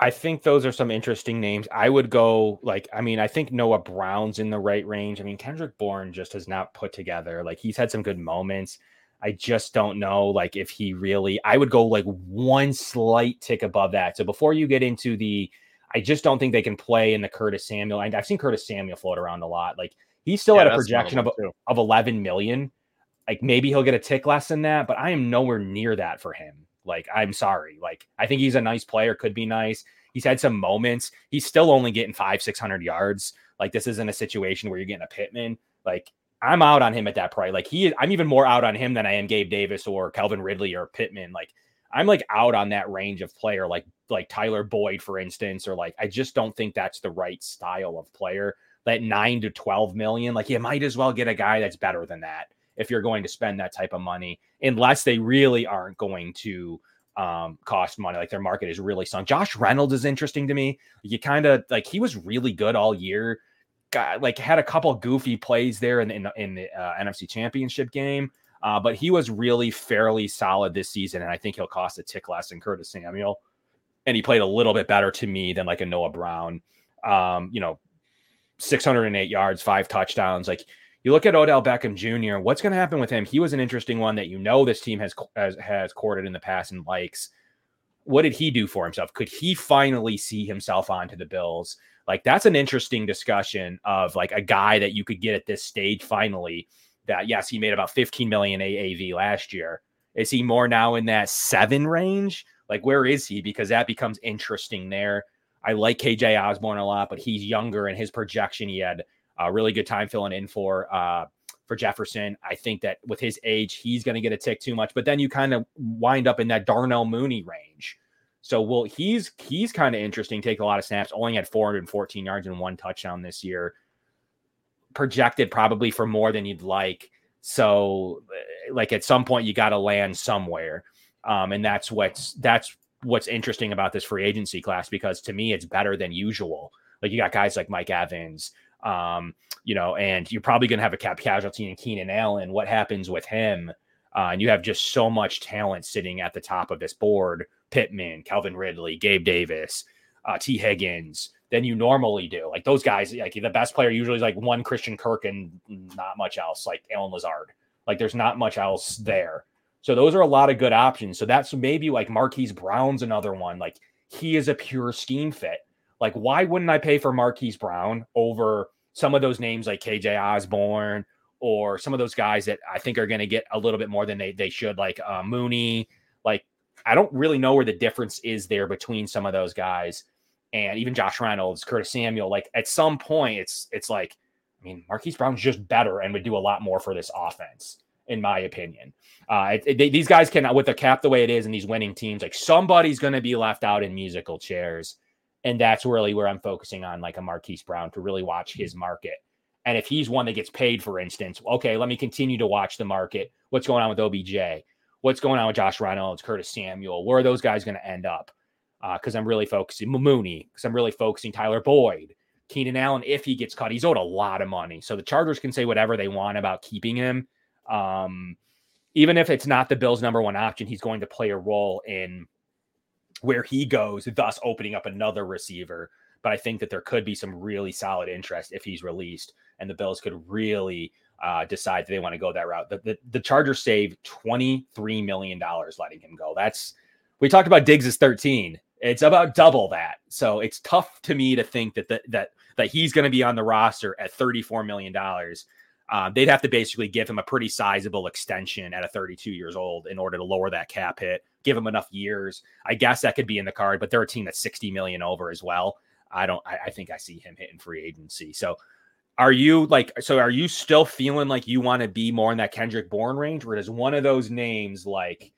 I think those are some interesting names. I would go like, I mean, I think Noah Brown's in the right range. I mean, Kendrick Bourne just has not put together. Like he's had some good moments. I just don't know like if he really I would go like one slight tick above that. So before you get into the I just don't think they can play in the Curtis Samuel. I've seen Curtis Samuel float around a lot. Like he's still yeah, at a projection of, of 11 million. Like maybe he'll get a tick less than that, but I am nowhere near that for him. Like, I'm sorry. Like, I think he's a nice player, could be nice. He's had some moments. He's still only getting five, 600 yards. Like, this isn't a situation where you're getting a Pittman. Like, I'm out on him at that price. Like, he, I'm even more out on him than I am Gabe Davis or Calvin Ridley or Pittman. Like, I'm like out on that range of player, like like Tyler Boyd, for instance, or like I just don't think that's the right style of player. That nine to twelve million, like you might as well get a guy that's better than that if you're going to spend that type of money, unless they really aren't going to um, cost money. Like their market is really sunk. Josh Reynolds is interesting to me. You kind of like he was really good all year. Got like had a couple goofy plays there in the, in in the uh, NFC Championship game, uh, but he was really fairly solid this season, and I think he'll cost a tick less than Curtis Samuel. And he played a little bit better to me than like a Noah Brown. Um, you know, 608 yards, five touchdowns. Like You look at Odell Beckham Jr. What's going to happen with him? He was an interesting one that you know this team has has, has courted in the past and likes. What did he do for himself? Could he finally see himself onto the Bills? Like that's an interesting discussion of like a guy that you could get at this stage finally. That yes, he made about 15 million AAV last year. Is he more now in that seven range? Like where is he? Because that becomes interesting there. I like KJ Osborn a lot, but he's younger and his projection, he had a really good time filling in for uh, for Jefferson. I think that with his age, he's going to get a tick too much. But then you kind of wind up in that Darnell Mooney range. So well, he's he's kind of interesting. Take a lot of snaps. Only had 414 yards and one touchdown this year. Projected probably for more than you'd like. So like at some point you got to land somewhere. Um, and that's what's that's what's interesting about this free agency class because to me it's better than usual. Like you got guys like Mike Evans, um, you know, and you're probably going to have a cap casualty in Keenan Allen. What happens with him? Uh, and you have just so much talent sitting at the top of this board: Pittman, Calvin Ridley, Gabe Davis, uh, Tee Higgins. Than you normally do. Like those guys, like the best player usually is like one Christian Kirk and not much else. Like Allen Lazard. Like there's not much else there. So those are a lot of good options. So that's maybe like Marquise Brown's another one. Like he is a pure scheme fit. Like why wouldn't I pay for Marquise Brown over some of those names like KJ Osborn or some of those guys that I think are going to get a little bit more than they they should, like uh, Mooney. Like I don't really know where the difference is there between some of those guys and even Josh Reynolds, Curtis Samuel. Like at some point, it's it's like I mean Marquise Brown's just better and would do a lot more for this offense in my opinion. Uh, it, it, these guys can, with the cap the way it is, and these winning teams, like somebody's going to be left out in musical chairs, and that's really where I'm focusing on, like a Marquise Brown, to really watch his market. And if he's one that gets paid, for instance, okay, let me continue to watch the market. What's going on with OBJ? What's going on with Josh Reynolds, Curtis Samuel? Where are those guys going to end up? Because uh, I'm really focusing Mooney, because I'm really focusing Tyler Boyd, Keenan Allen. If he gets cut, he's owed a lot of money. So the Chargers can say whatever they want about keeping him um, even if it's not the Bills' number one option, he's going to play a role in where he goes, thus opening up another receiver. But I think that there could be some really solid interest if he's released, and the Bills could really uh, decide that they want to go that route. The, the, the Chargers save $23 million letting him go. That's, we talked about Diggs is 13. It's about double that. So it's tough to me to think that the, that that he's going to be on the roster at $34 million um, they'd have to basically give him a pretty sizable extension at a 32 years old in order to lower that cap hit, give him enough years. I guess that could be in the card, but they're a team that's 60 million over as well. I don't, I, I think I see him hitting free agency. So are you like, so are you still feeling like you want to be more in that Kendrick Bourne range, or is one of those names like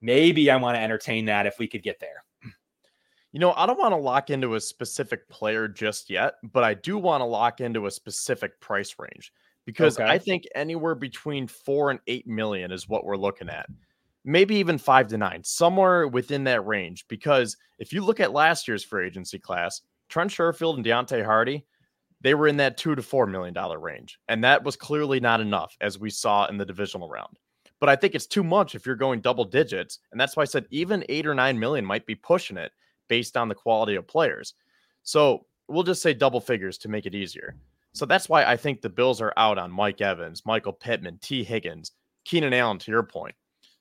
maybe I want to entertain that if we could get there? You know, I don't want to lock into a specific player just yet, but I do want to lock into a specific price range because okay. I think anywhere between four and eight million is what we're looking at. Maybe even five to nine, somewhere within that range. Because if you look at last year's free agency class, Trent Sherfield and Deonte Harty, they were in that two to four million dollar range. And that was clearly not enough, as we saw in the divisional round. But I think it's too much if you're going double digits. And that's why I said even eight or nine million might be pushing it based on the quality of players. So we'll just say double figures to make it easier. So that's why I think the Bills are out on Mike Evans, Michael Pittman, Tee Higgins, Keenan Allen, to your point.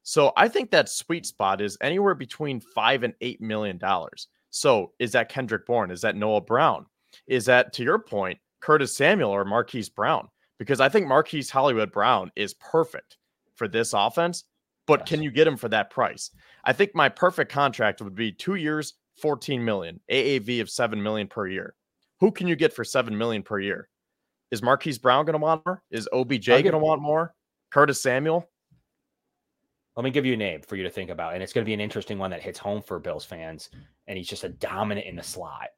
So I think that sweet spot is anywhere between five and eight million dollars. So is that Kendrick Bourne? Is that Noah Brown? Is that, to your point, Curtis Samuel or Marquise Brown? Because I think Marquise Hollywood Brown is perfect for this offense, but yes. can you get him for that price? I think my perfect contract would be two years, 14 million, AAV of 7 million per year. Who can you get for 7 million per year? Is Marquise Brown going to want more? Is OBJ going to want more? Curtis Samuel? Let me give you a name for you to think about. And it's going to be an interesting one that hits home for Bills fans. And he's just a dominant in the slot.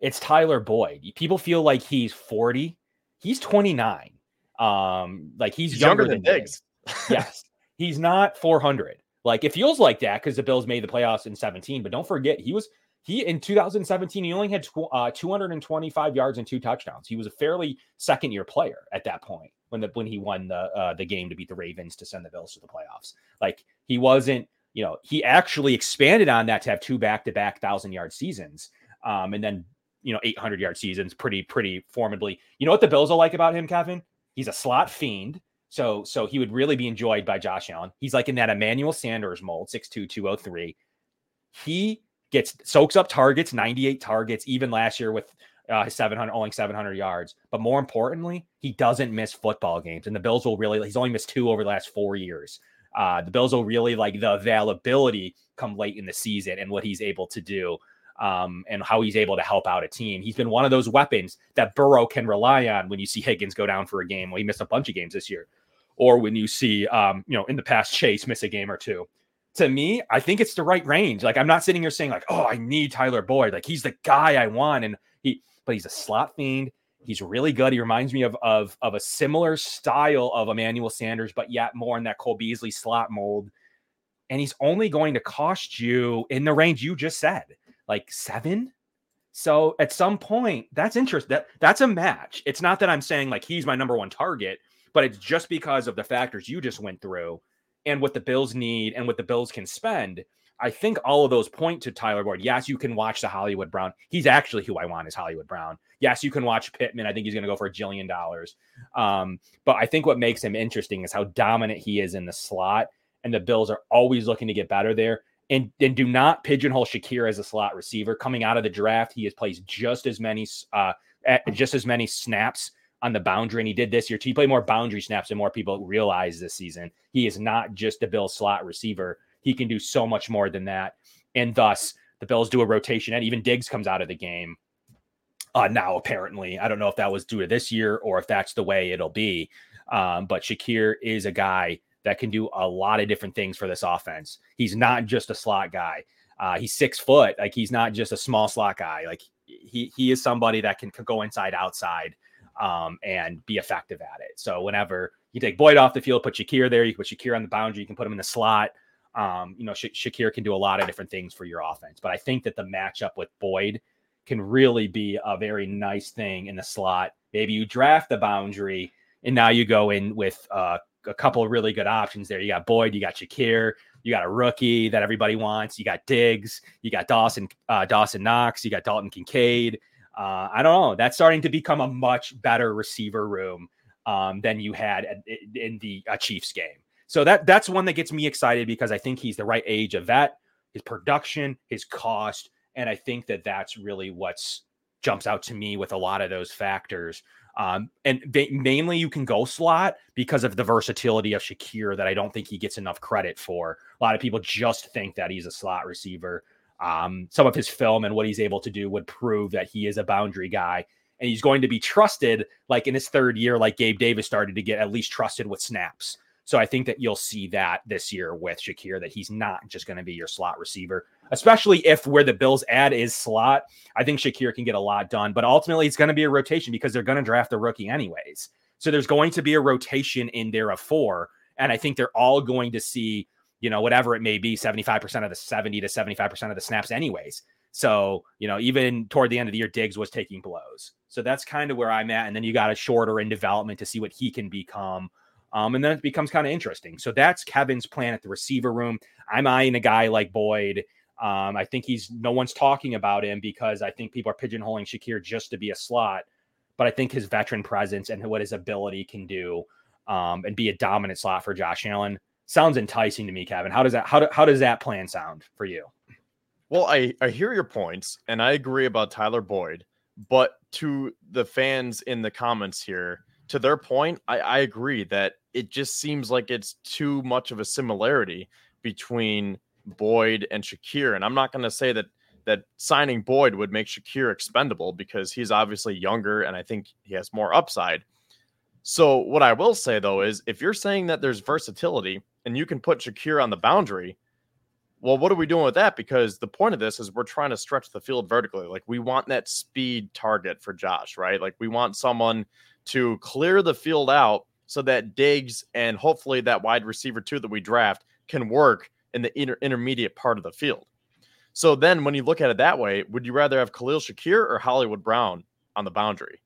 It's Tyler Boyd. People feel like he's 40. He's 29. Um, like he's, he's younger, younger, than, than Diggs. yes. He's not 400. Like it feels like that because the Bills made the playoffs in 17. But don't forget, he was he in 2017 he only had tw- uh, 225 yards and two touchdowns. He was a fairly second year player at that point when the when he won the uh, the game to beat the Ravens to send the Bills to the playoffs. Like he wasn't, you know, he actually expanded on that to have two back to back thousand yard seasons, um, and then you know 800 yard seasons, pretty pretty formidably. You know what the Bills will like about him, Kevin? He's a slot fiend. So so he would really be enjoyed by Josh Allen. He's like in that Emmanuel Sanders mold, 6'2, 203. He gets soaks up targets, 98 targets, even last year with uh, 700, only 700 yards. But more importantly, he doesn't miss football games. And the Bills will really, he's only missed two over the last four years. Uh, the Bills will really like the availability come late in the season and what he's able to do um, and how he's able to help out a team. He's been one of those weapons that Burrow can rely on when you see Higgins go down for a game. Well, he missed a bunch of games this year, or when you see, um, you know, in the past Chase miss a game or two. To me, I think it's the right range. Like I'm not sitting here saying like, oh, I need Tyler Boyd. Like he's the guy I want, and he, but he's a slot fiend. He's really good. He reminds me of of of a similar style of Emmanuel Sanders, but yet more in that Cole Beasley slot mold. And he's only going to cost you in the range you just said like seven. So at some point, that's interest that that's a match. It's not that I'm saying like he's my number one target, but it's just because of the factors you just went through and what the Bills need and what the Bills can spend. I think all of those point to Tyler Boyd. Yes, you can watch the Hollywood Brown. He's actually who I want is Hollywood Brown. Yes, you can watch Pittman. I think he's going to go for a jillion dollars. Um, but I think what makes him interesting is how dominant he is in the slot, and the Bills are always looking to get better there and, and do not pigeonhole Shakir as a slot receiver. Coming out of the draft, he has played just as many uh, just as many snaps on the boundary, and he did this year. He played more boundary snaps than more people realize this season. He is not just a Bill slot receiver. He can do so much more than that, and thus the Bills do a rotation, and even Diggs comes out of the game. Uh, now, apparently, I don't know if that was due to this year or if that's the way it'll be. Um, but Shakir is a guy that can do a lot of different things for this offense. He's not just a slot guy. Uh, he's six foot. Like he's not just a small slot guy. Like he he is somebody that can, can go inside, outside, um, and be effective at it. So whenever you take Boyd off the field, put Shakir there. You can put Shakir on the boundary. You can put him in the slot. Um, you know, Sha- Shakir can do a lot of different things for your offense. But I think that the matchup with Boyd can really be a very nice thing in the slot. Maybe you draft the boundary, and now you go in with uh, a couple really good options there. You got Boyd, you got Shakir, you got a rookie that everybody wants. You got Diggs, you got Dawson, uh, Dawson Knox, you got Dalton Kincaid. Uh, I don't know. That's starting to become a much better receiver room um, than you had in the uh, Chiefs game. So that that's one that gets me excited because I think he's the right age of vet, his production, his cost, and I think that that's really what's jumps out to me with a lot of those factors um, and mainly you can go slot because of the versatility of Shakir that I don't think he gets enough credit for. A lot of people just think that he's a slot receiver. Um, some of his film and what he's able to do would prove that he is a boundary guy and he's going to be trusted like in his third year, like Gabe Davis started to get at least trusted with snaps. So I think that you'll see that this year with Shakir, that he's not just going to be your slot receiver, especially if where the Bills add is slot. I think Shakir can get a lot done, but ultimately it's going to be a rotation because they're going to draft a rookie anyways. So there's going to be a rotation in there of four. And I think they're all going to see, you know, whatever it may be, 75% of the 70 to 75% of the snaps, anyways. So, you know, even toward the end of the year, Diggs was taking blows. So that's kind of where I'm at. And then you got a shorter in development to see what he can become. Um, and then it becomes kind of interesting. So that's Kevin's plan at the receiver room. I'm eyeing a guy like Boyd. Um, I think he's no one's talking about him because I think people are pigeonholing Shakir just to be a slot. But I think his veteran presence and what his ability can do um, and be a dominant slot for Josh Allen sounds enticing to me, Kevin. How does that how, do, how does that plan sound for you? Well, I, I hear your points and I agree about Tyler Boyd, but to the fans in the comments here, to their point, I, I agree that it just seems like it's too much of a similarity between Boyd and Shakir. And I'm not going to say that that signing Boyd would make Shakir expendable because he's obviously younger and I think he has more upside. So what I will say though is if you're saying that there's versatility and you can put Shakir on the boundary, well, what are we doing with that? Because the point of this is we're trying to stretch the field vertically. Like we want that speed target for Josh, right? Like we want someone to clear the field out so that Diggs and hopefully that wide receiver too that we draft can work in the inter- intermediate part of the field. So then when you look at it that way, would you rather have Khalil Shakir or Hollywood Brown on the boundary?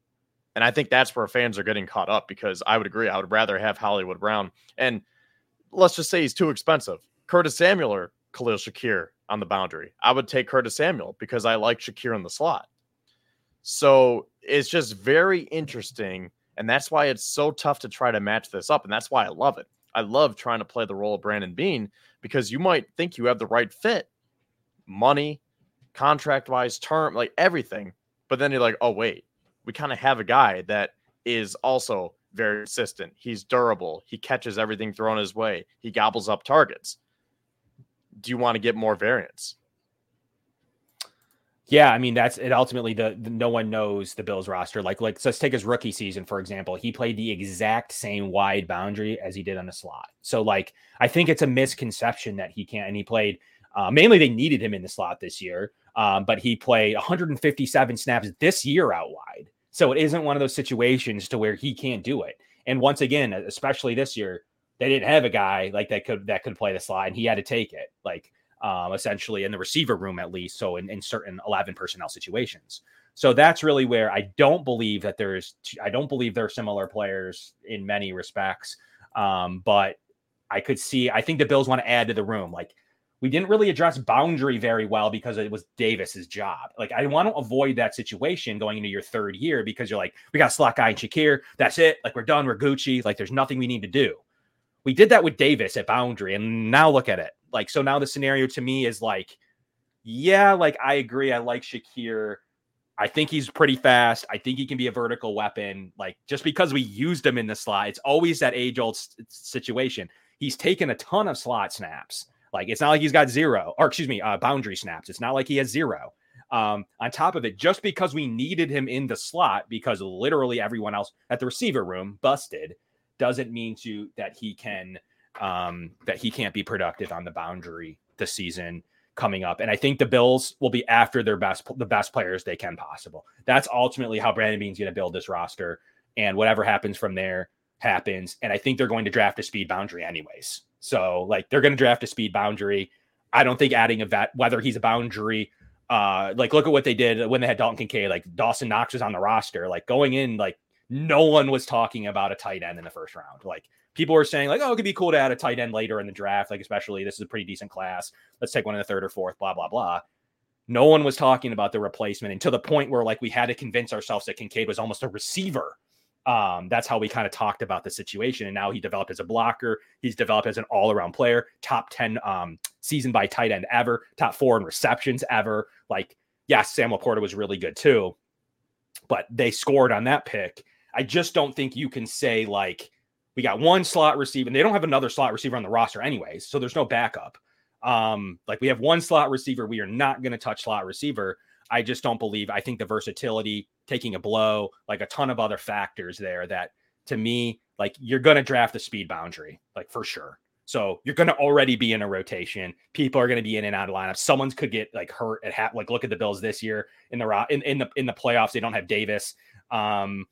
And I think that's where fans are getting caught up because I would agree. I would rather have Hollywood Brown. And let's just say he's too expensive. Curtis Samuel or Khalil Shakir on the boundary. I would take Curtis Samuel because I like Shakir in the slot. So it's just very interesting And that's why it's so tough to try to match this up. And that's why I love it. I love trying to play the role of Brandon Beane because you might think you have the right fit, money, contract wise, term, like everything. But then you're like, oh, wait, we kind of have a guy that is also very consistent. He's durable. He catches everything thrown his way. He gobbles up targets. Do you want to get more variance? Yeah, I mean that's it. Ultimately, the, the, no one knows the Bills roster. Like, like let's take his rookie season for example. He played the exact same wide boundary as he did on the slot. So, like, I think it's a misconception that he can't. And he played uh, mainly they needed him in the slot this year, um, but he played 157 snaps this year out wide. So it isn't one of those situations to where he can't do it. And once again, especially this year, they didn't have a guy like that could that could play the slide. and he had to take it. Like um, essentially in the receiver room at least. So in, in certain 11 personnel situations. So that's really where I don't believe that there's, I don't believe they're similar players in many respects. Um, but I could see, I think the Bills want to add to the room. Like we didn't really address boundary very well because it was Davis's job. Like I want to avoid that situation going into your third year because you're like, we got slot guy and Shakir. That's it. Like we're done. We're Gucci. Like there's nothing we need to do. We did that with Davis at boundary, and now look at it. Like, so now the scenario to me is like, yeah, like I agree. I like Shakir. I think he's pretty fast. I think he can be a vertical weapon. Like, just because we used him in the slot, it's always that age old situation. He's taken a ton of slot snaps. Like, it's not like he's got zero, or excuse me, uh, boundary snaps. It's not like he has zero. Um, on top of it, just because we needed him in the slot, because literally everyone else at the receiver room busted, doesn't mean to that he can um, that he can't be productive on the boundary this season coming up. And I think the Bills will be after their best the best players they can possible. That's ultimately how Brandon Beane's going to build this roster. And whatever happens from there happens. And I think they're going to draft a speed boundary anyways. So like they're going to draft a speed boundary. I don't think adding a vet, whether he's a boundary, uh, like look at what they did when they had Dalton Kincaid, like Dawson Knox was on the roster, like going in, like no one was talking about a tight end in the first round. Like people were saying like, oh, it could be cool to add a tight end later in the draft, like especially this is a pretty decent class. Let's take one in the third or fourth, blah blah blah. No one was talking about the replacement to the point where like we had to convince ourselves that Kincaid was almost a receiver. Um, that's how we kind of talked about the situation. And now he developed as a blocker. He's developed as an all-around player, top 10 um, season by tight end ever, top four in receptions ever. Like, yes, Sam LaPorta was really good too, but they scored on that pick. I just don't think you can say like we got one slot receiver, and they don't have another slot receiver on the roster anyways, so there's no backup. Um, like we have one slot receiver, we are not going to touch slot receiver. I just don't believe. I think the versatility, taking a blow, like a ton of other factors there that to me, like you're going to draft the speed boundary, like for sure. So you're going to already be in a rotation. People are going to be in and out of lineup. Someone's could get like hurt at ha- like look at the Bills this year in the in, in the in the playoffs. They don't have Davis. Um,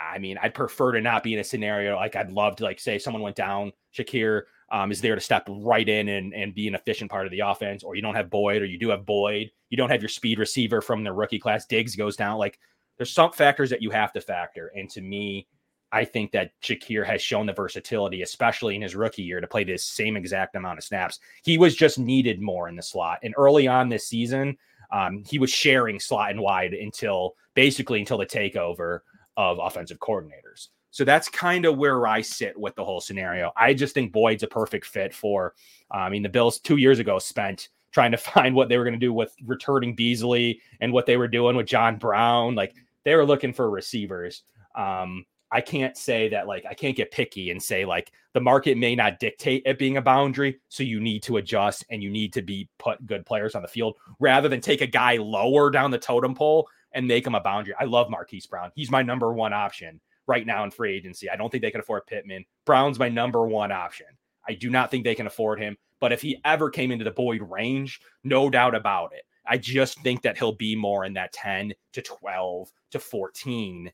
I mean, I'd prefer to not be in a scenario like I'd love to like say someone went down, Shakir um, is there to step right in and, and be an efficient part of the offense, or you don't have Boyd, or you do have Boyd, you don't have your speed receiver from the rookie class, Diggs goes down. Like there's some factors that you have to factor. And to me, I think that Shakir has shown the versatility, especially in his rookie year, to play this same exact amount of snaps. He was just needed more in the slot. And early on this season, um, he was sharing slot and wide until basically until the takeover of offensive coordinators. So that's kind of where I sit with the whole scenario. I just think Boyd's a perfect fit for. Uh, I mean, the Bills two years ago spent trying to find what they were going to do with returning Beasley and what they were doing with John Brown. Like they were looking for receivers. Um, I can't say that like I can't get picky and say like the market may not dictate it being a boundary, so you need to adjust and you need to be put good players on the field rather than take a guy lower down the totem pole and make him a boundary. I love Marquise Brown. He's my number one option right now in free agency. I don't think they can afford Pittman. Brown's my number one option. I do not think they can afford him. But if he ever came into the Boyd range, no doubt about it. I just think that he'll be more in that 10 to 12 to 14.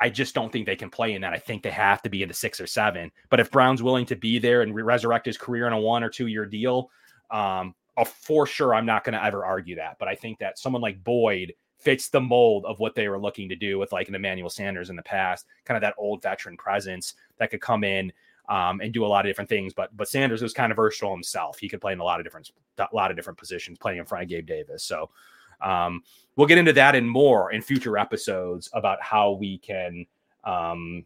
I just don't think they can play in that. I think they have to be in the six or seven. But if Brown's willing to be there and resurrect his career in a one or two year deal, um, for sure, I'm not going to ever argue that. But I think that someone like Boyd fits the mold of what they were looking to do with like an Emmanuel Sanders in the past, kind of that old veteran presence that could come in um, and do a lot of different things. But but Sanders was kind of versatile himself. He could play in a lot of different a lot of different positions, playing in front of Gabe Davis. So um, we'll get into that and more in future episodes about how we can um,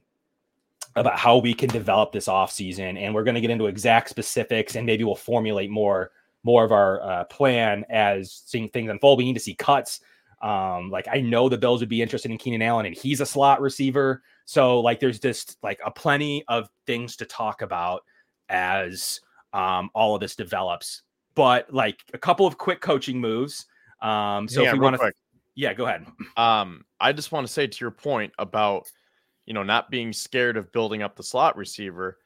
about how we can develop this offseason. And we're going to get into exact specifics and maybe we'll formulate more more of our uh, plan as seeing things unfold. We need to see cuts. Um, like I know the Bills would be interested in Keenan Allen, and he's a slot receiver. So like there's just like a plenty of things to talk about as um, all of this develops. But like a couple of quick coaching moves. Um, so yeah, if you want to, yeah, go ahead. Um, I just want to say to your point about you know not being scared of building up the slot receiver.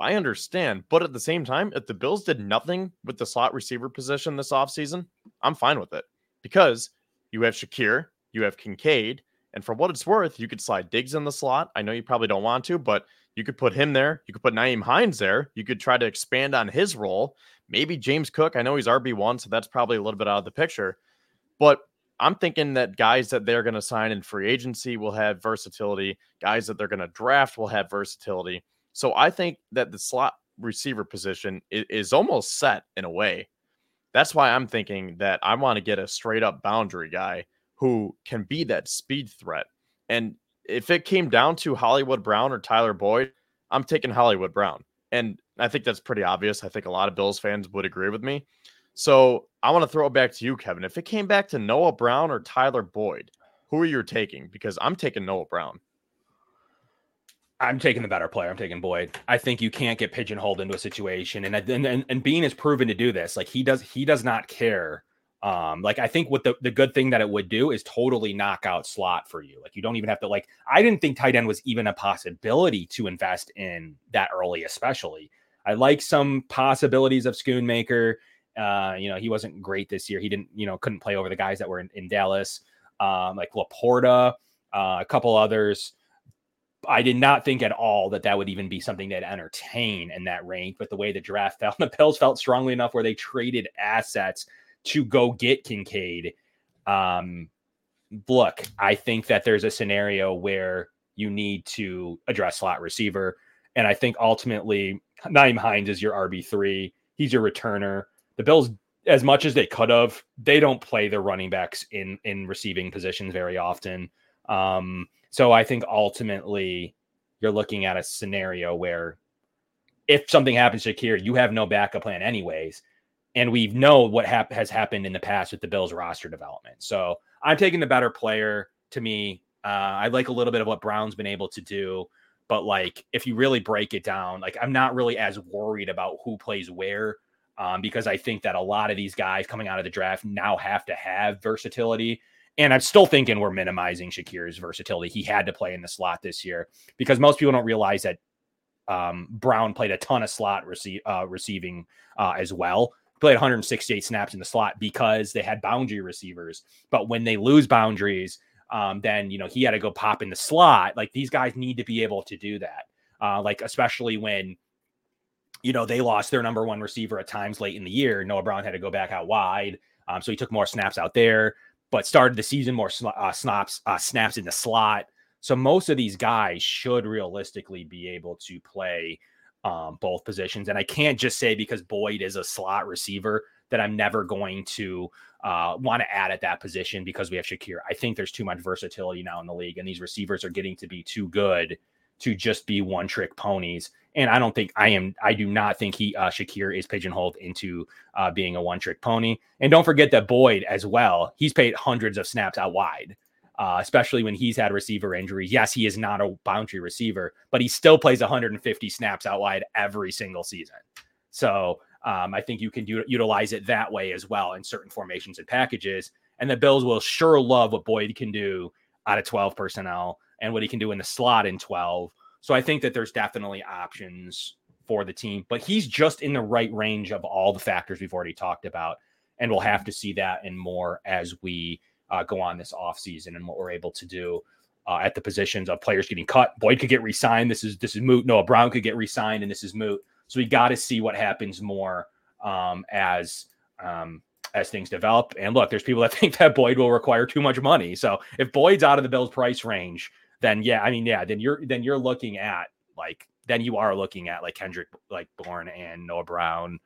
I understand, but at the same time, if the Bills did nothing with the slot receiver position this offseason, I'm fine with it because you have Shakir, you have Kincaid, and for what it's worth, you could slide Diggs in the slot. I know you probably don't want to, but you could put him there. You could put Nyheim Hines there. You could try to expand on his role. Maybe James Cook. I know he's RB1, so that's probably a little bit out of the picture. But I'm thinking that guys that they're going to sign in free agency will have versatility. Guys that they're going to draft will have versatility. So I think that the slot receiver position is, is almost set in a way. That's why I'm thinking that I want to get a straight up boundary guy who can be that speed threat. And if it came down to Hollywood Brown or Tyler Boyd, I'm taking Hollywood Brown. And I think that's pretty obvious. I think a lot of Bills fans would agree with me. So I want to throw it back to you, Kevin. If it came back to Noah Brown or Tyler Boyd, who are you taking? Because I'm taking Noah Brown. I'm taking the better player. I'm taking Boyd. I think you can't get pigeonholed into a situation, and and and, Beane has proven to do this. Like he does, he does not care. Um, like I think what the the good thing that it would do is totally knock out slot for you. Like you don't even have to like. I didn't think tight end was even a possibility to invest in that early, especially. I like some possibilities of Schoonmaker. Uh, you know, he wasn't great this year. He didn't, you know, couldn't play over the guys that were in, in Dallas, um, like LaPorta, uh, a couple others. I did not think at all that that would even be something that entertain in that range. But the way the draft fell, the Bills felt strongly enough where they traded assets to go get Kincaid. Um, look, I think that there's a scenario where you need to address slot receiver. And I think ultimately, Nyheim Hines is your RB3. He's your returner. The Bills, as much as they could have, they don't play their running backs in in receiving positions very often. Um, so I think ultimately you're looking at a scenario where if something happens to Shakir, you have no backup plan anyways. And we know what hap- has happened in the past with the Bills roster development. So I'm taking the better player to me. Uh, I like a little bit of what Brown's been able to do. But like, if you really break it down, like I'm not really as worried about who plays where um, because I think that a lot of these guys coming out of the draft now have to have versatility. And I'm still thinking we're minimizing Shakir's versatility. He had to play in the slot this year because most people don't realize that um, Brown played a ton of slot rece- uh, receiving uh, as well. Played 168 snaps in the slot because they had boundary receivers. But when they lose boundaries, um, then you know he had to go pop in the slot. Like these guys need to be able to do that. Uh, like especially when you know they lost their number one receiver at times late in the year. Noah Brown had to go back out wide, um, so he took more snaps out there but started the season more uh, snaps uh, snaps in the slot. So most of these guys should realistically be able to play um, both positions. And I can't just say because Boyd is a slot receiver that I'm never going to uh, want to add at that position because we have Shakir. I think there's too much versatility now in the league, and these receivers are getting to be too good to just be one trick ponies. And I don't think I am. I do not think he uh, Shakir is pigeonholed into uh, being a one trick pony. And don't forget that Boyd as well. He's played hundreds of snaps out wide, uh, especially when he's had receiver injuries. Yes, he is not a boundary receiver, but he still plays 150 snaps out wide every single season. So um, I think you can utilize it that way as well in certain formations and packages. And the Bills will sure love what Boyd can do out of 12 personnel and what he can do in the slot in 12 so I think that there's definitely options for the team, but he's just in the right range of all the factors we've already talked about. And we'll have to see that and more as we uh, go on this offseason and what we're able to do uh, at the positions of players getting cut. Boyd could get re-signed. This is this is moot. Noah Brown could get re-signed, and this is moot. So we got to see what happens more um, as um, as things develop. And look, there's people that think that Boyd will require too much money. So if Boyd's out of the Bills' price range, then yeah, I mean, yeah, then you're then you're looking at like then you are looking at like Kendrick, like Bourne and Noah Brown.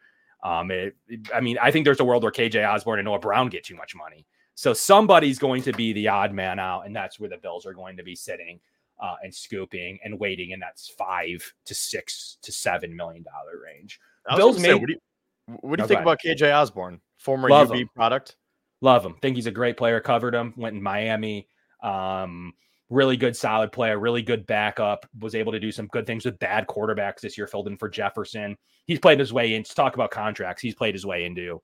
Um, it, I mean, I think there's a world where KJ Osborn and Noah Brown get too much money. So somebody's going to be the odd man out, and that's where the Bills are going to be sitting. uh, and scooping and waiting in that's five to six to seven million dollar range. Bills made. Say, what do you, what do you think about KJ Osborn, former Love UB him. product? Love him. Think he's a great player. Covered him. Went in Miami. Um, really good, solid player. Really good backup. Was able to do some good things with bad quarterbacks this year. Filled in for Jefferson. He's played his way in. Talk about contracts, he's played his way into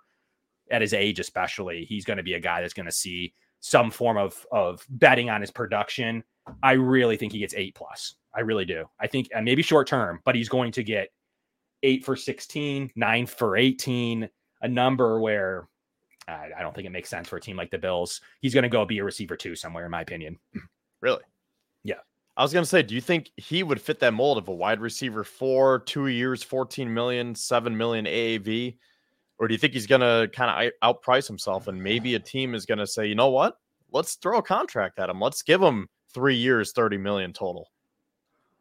at his age, especially. He's going to be a guy that's going to see some form of of betting on his production. I really think he gets eight plus. I really do. I think uh, maybe short term, but he's going to get eight for 16, nine for 18, a number where I, I don't think it makes sense for a team like the Bills. He's going to go be a receiver two somewhere, in my opinion. Really? Yeah. I was going to say, do you think he would fit that mold of a wide receiver for two years, 14 million, 7 million AAV? Or do you think he's going to kind of outprice himself and maybe a team is going to say, you know what? Let's throw a contract at him. Let's give him three years, 30 million total.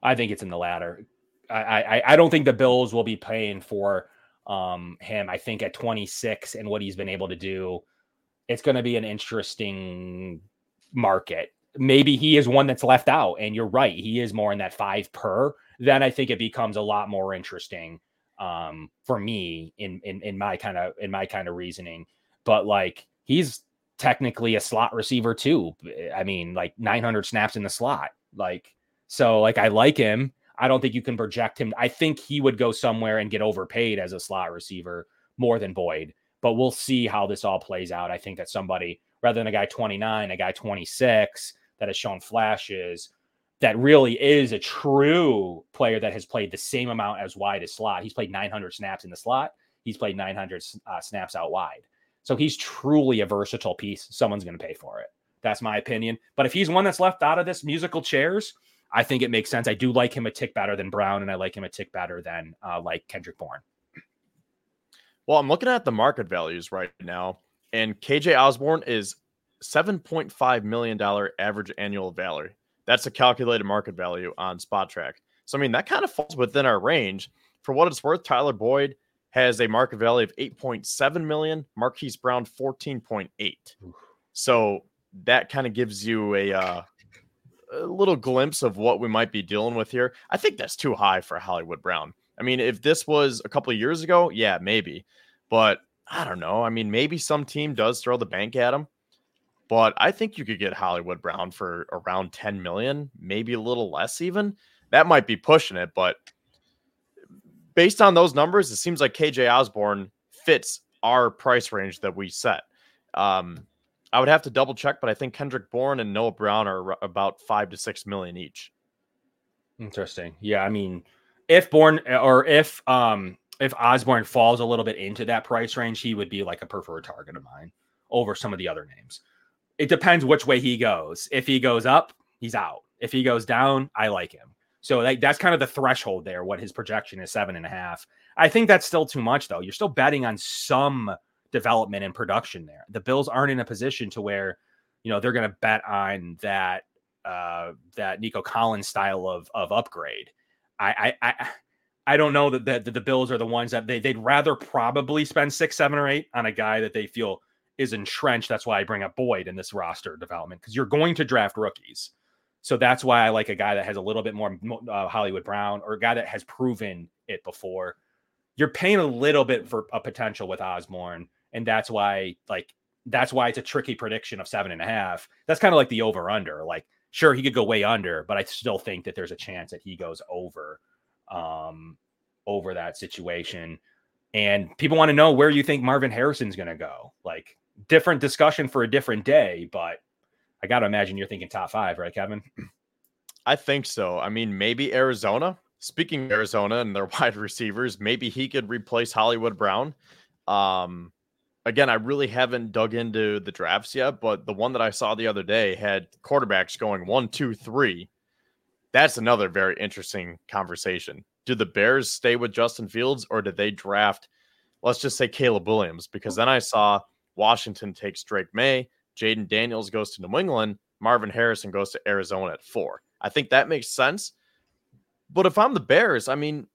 I think it's in the latter. I, I, I don't think the Bills will be paying for um, him. I think at 26 and what he's been able to do, it's going to be an interesting market. Maybe he is one that's left out, and you're right. He is more in that five per. Then I think it becomes a lot more interesting um, for me in in in my kind of in my kind of reasoning. But like he's technically a slot receiver too. I mean, like 900 snaps in the slot. Like so, like I like him. I don't think you can project him. I think he would go somewhere and get overpaid as a slot receiver more than Boyd. But we'll see how this all plays out. I think that somebody rather than a guy 29, a guy 26 that has shown flashes that really is a true player that has played the same amount as wide as slot. He's played 900 snaps in the slot. He's played 900 uh, snaps out wide. So he's truly a versatile piece. Someone's going to pay for it. That's my opinion. But if he's one that's left out of this musical chairs, I think it makes sense. I do like him a tick better than Brown, and I like him a tick better than uh, like Kendrick Bourne. Well, I'm looking at the market values right now, and KJ Osborn is $7.5 million average annual value. That's a calculated market value on Spotrac. So, I mean, that kind of falls within our range. For what it's worth, Tyler Boyd has a market value of 8.7 million, Marquise Brown 14.8. So that kind of gives you a, uh, a little glimpse of what we might be dealing with here. I think that's too high for Hollywood Brown. I mean, if this was a couple of years ago, yeah, maybe. But I don't know. I mean, maybe some team does throw the bank at him but I think you could get Hollywood Brown for around 10 million, maybe a little less even. That might be pushing it, but based on those numbers, it seems like KJ Osborn fits our price range that we set. Um, I would have to double check, but I think Kendrick Bourne and Noah Brown are about five to six million each. Interesting. Yeah, I mean, if Bourne or if um if Osborn falls a little bit into that price range, he would be like a preferred target of mine over some of the other names it depends which way he goes. If he goes up, he's out. If he goes down, I like him. So like, that's kind of the threshold there. What his projection is seven and a half. I think that's still too much though. You're still betting on some development and production there. The Bills aren't in a position to where, you know, they're going to bet on that uh, that Nico Collins style of of upgrade. I I I, I don't know that the, that the Bills are the ones that they they'd rather probably spend six, seven, or eight on a guy that they feel is entrenched. That's why I bring up Boyd in this roster development because you're going to draft rookies. So that's why I like a guy that has a little bit more uh, Hollywood Brown or a guy that has proven it before. You're paying a little bit for a potential with Osborn, and that's why like that's why it's a tricky prediction of seven and a half. That's kind of like the over under. Like, sure, he could go way under, but I still think that there's a chance that he goes over, um, over that situation. And people want to know where you think Marvin Harrison's going to go. Like, different discussion for a different day, but I got to imagine you're thinking top five, right, Kevin? I think so. I mean, maybe Arizona. Speaking of Arizona and their wide receivers, maybe he could replace Hollywood Brown. Um, again, I really haven't dug into the drafts yet, but the one that I saw the other day had quarterbacks going one, two, three. That's another very interesting conversation. Do the Bears stay with Justin Fields or do they draft, let's just say Caleb Williams? Because then I saw Washington takes Drake Maye. Jayden Daniels goes to New England. Marvin Harrison goes to Arizona at four. I think that makes sense. But if I'm the Bears, I mean,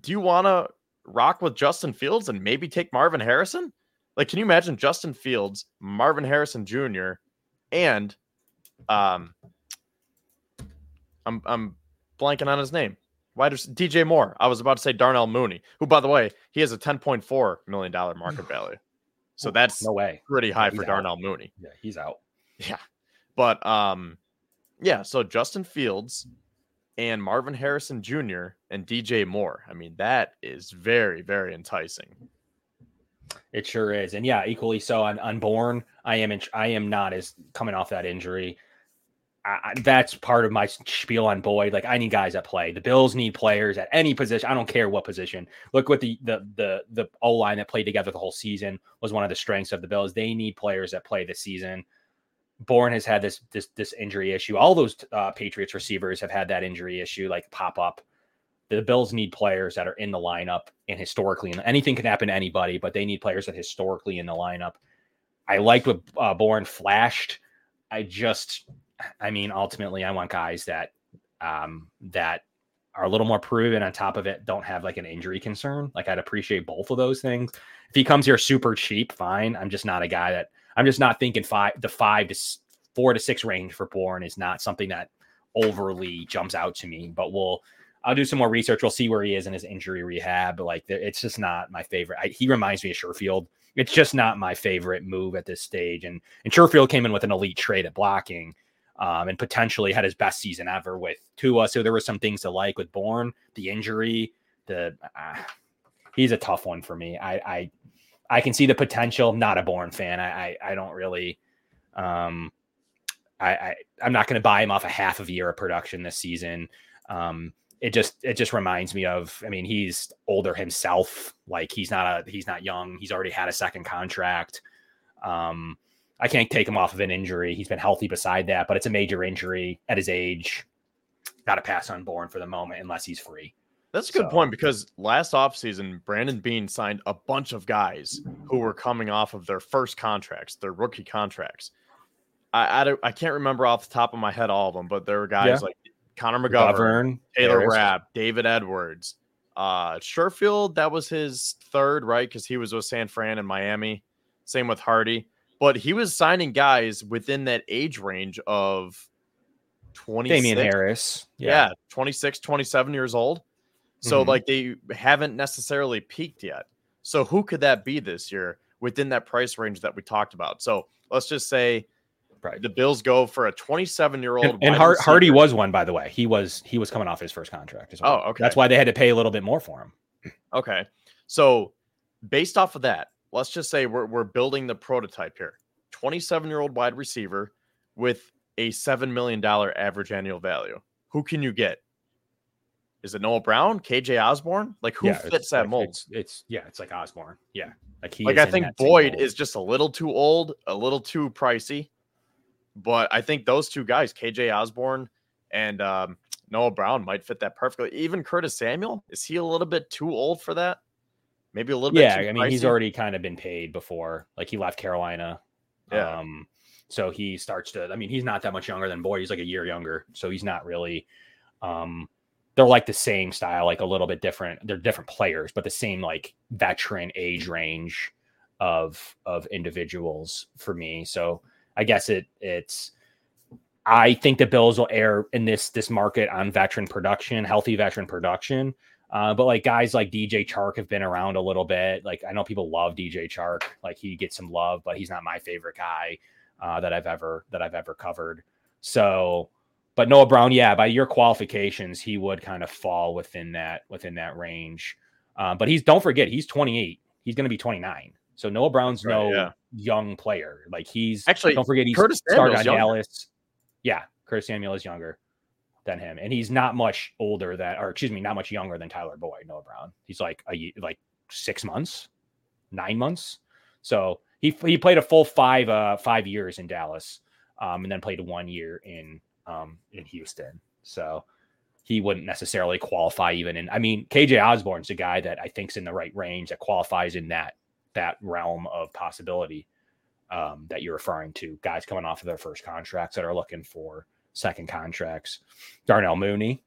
do you want to rock with Justin Fields and maybe take Marvin Harrison? Like, can you imagine Justin Fields, Marvin Harrison Jr., and um, I'm I'm blanking on his name. Why does DJ Moore? I was about to say Darnell Mooney, who, by the way, he has a ten point four million dollar market value. So that's no way. pretty high He's for out. Darnell Mooney. Yeah, he's out. Yeah. But um yeah, so Justin Fields and Marvin Harrison Jr. and DJ Moore. I mean, that is very, very enticing. It sure is, and yeah, equally so on unborn. I am in, I am not as coming off that injury. I, that's part of my spiel on Boyd. Like I need guys that play. The Bills need players at any position. I don't care what position. Look what the the the the O line that played together the whole season was one of the strengths of the Bills. They need players that play this season. Bourne has had this this this injury issue. All those uh, Patriots receivers have had that injury issue, like pop up. The Bills need players that are in the lineup and historically, and anything can happen to anybody, but they need players that historically in the lineup. I liked what uh, Bourne flashed. I just, I mean, ultimately, I want guys that um, that are a little more proven. On top of it, don't have like an injury concern. Like I'd appreciate both of those things. If he comes here super cheap, fine. I'm just not a guy that I'm just not thinking five the five to four to six range for Bourne is not something that overly jumps out to me. But we'll I'll do some more research. We'll see where he is in his injury rehab. But like it's just not my favorite. I, he reminds me of Sherfield. It's just not my favorite move at this stage. And and Sherfield came in with an elite trade at blocking. Um, and potentially had his best season ever with Tua. So there were some things to like with Bourne, the injury, the uh, he's a tough one for me. I I I can see the potential. Not a Bourne fan. I I, I don't really. Um, I, I I'm not going to buy him off a half of a year of production this season. Um, it just it just reminds me of. I mean, he's older himself. Like he's not a he's not young. He's already had a second contract. Um, I can't take him off of an injury. He's been healthy beside that, but it's a major injury at his age. Got to pass on Bourne for the moment unless he's free. That's a good So- point because last offseason, Brandon Beane signed a bunch of guys who were coming off of their first contracts, their rookie contracts. I, I, don't- I can't remember off the top of my head all of them, but there were guys Yeah. like Connor McGovern, McGovern, Taylor Harris. Rapp, David Edwards, uh, Sherfield. That was his third, right? Because he was with San Fran and Miami. Same with Harty, but he was signing guys within that age range of 20 Damien Harris. yeah. 26 27 years old so Mhm. like they haven't necessarily peaked yet so who could that be this year within that price range that we talked about so let's just say right. the bills go for a 27 year old And, and Har- Harty was one, by the way. He was he was coming off his first contract as well. Oh, okay. That's why they had to pay a little bit more for him. okay so based off of that let's just say we're, we're building the prototype here 27 year old wide receiver with a $7 million average annual value who can you get is it Noah Brown, KJ Osborn? Like who it's fits that like- mold? It's, it's yeah, it's like Osborn. Yeah, like he. like I think Boyd is just a little too old, a little too pricey. But I think those two guys, KJ Osborn and um, Noah Brown, might fit that perfectly. Even Curtis Samuel, is he a little bit too old for that? Maybe a little bit. Yeah, I mean he's already kind of been paid before. Like he left Carolina. Yeah. Um, so he starts to. I mean, he's not that much younger than Boyd. He's like a year younger, so he's not really. Um, they're like the same style, like a little bit different. They're different players, but the same like veteran age range of of individuals for me. So I guess it it's. I think the Bills will err in this this market on veteran production, healthy veteran production. Uh, but like guys like DJ Chark have been around a little bit. Like I know people love DJ Chark, like he gets some love, but he's not my favorite guy uh, that I've ever that I've ever covered. So, but Noah Brown, yeah, by your qualifications, he would kind of fall within that within that range. Uh, but he's don't forget he's 28. He's going to be 29. So Noah Brown's Right, no yeah. young player. Like he's Actually, don't forget he's Curtis started on younger. Dallas. Yeah, Curtis Samuel is younger than him, and he's not much older than, or excuse me, not much younger than Tyler Boyd, Noah Brown. He's like a like six months, nine months. So he he played a full five uh five years in Dallas, um, and then played one year in um in Houston. So he wouldn't necessarily qualify even in. I mean, KJ Osborn's a guy that I think's in the right range that qualifies in that that realm of possibility um, that you're referring to. Guys coming off of their first contracts that are looking for second contracts. Darnell Mooney.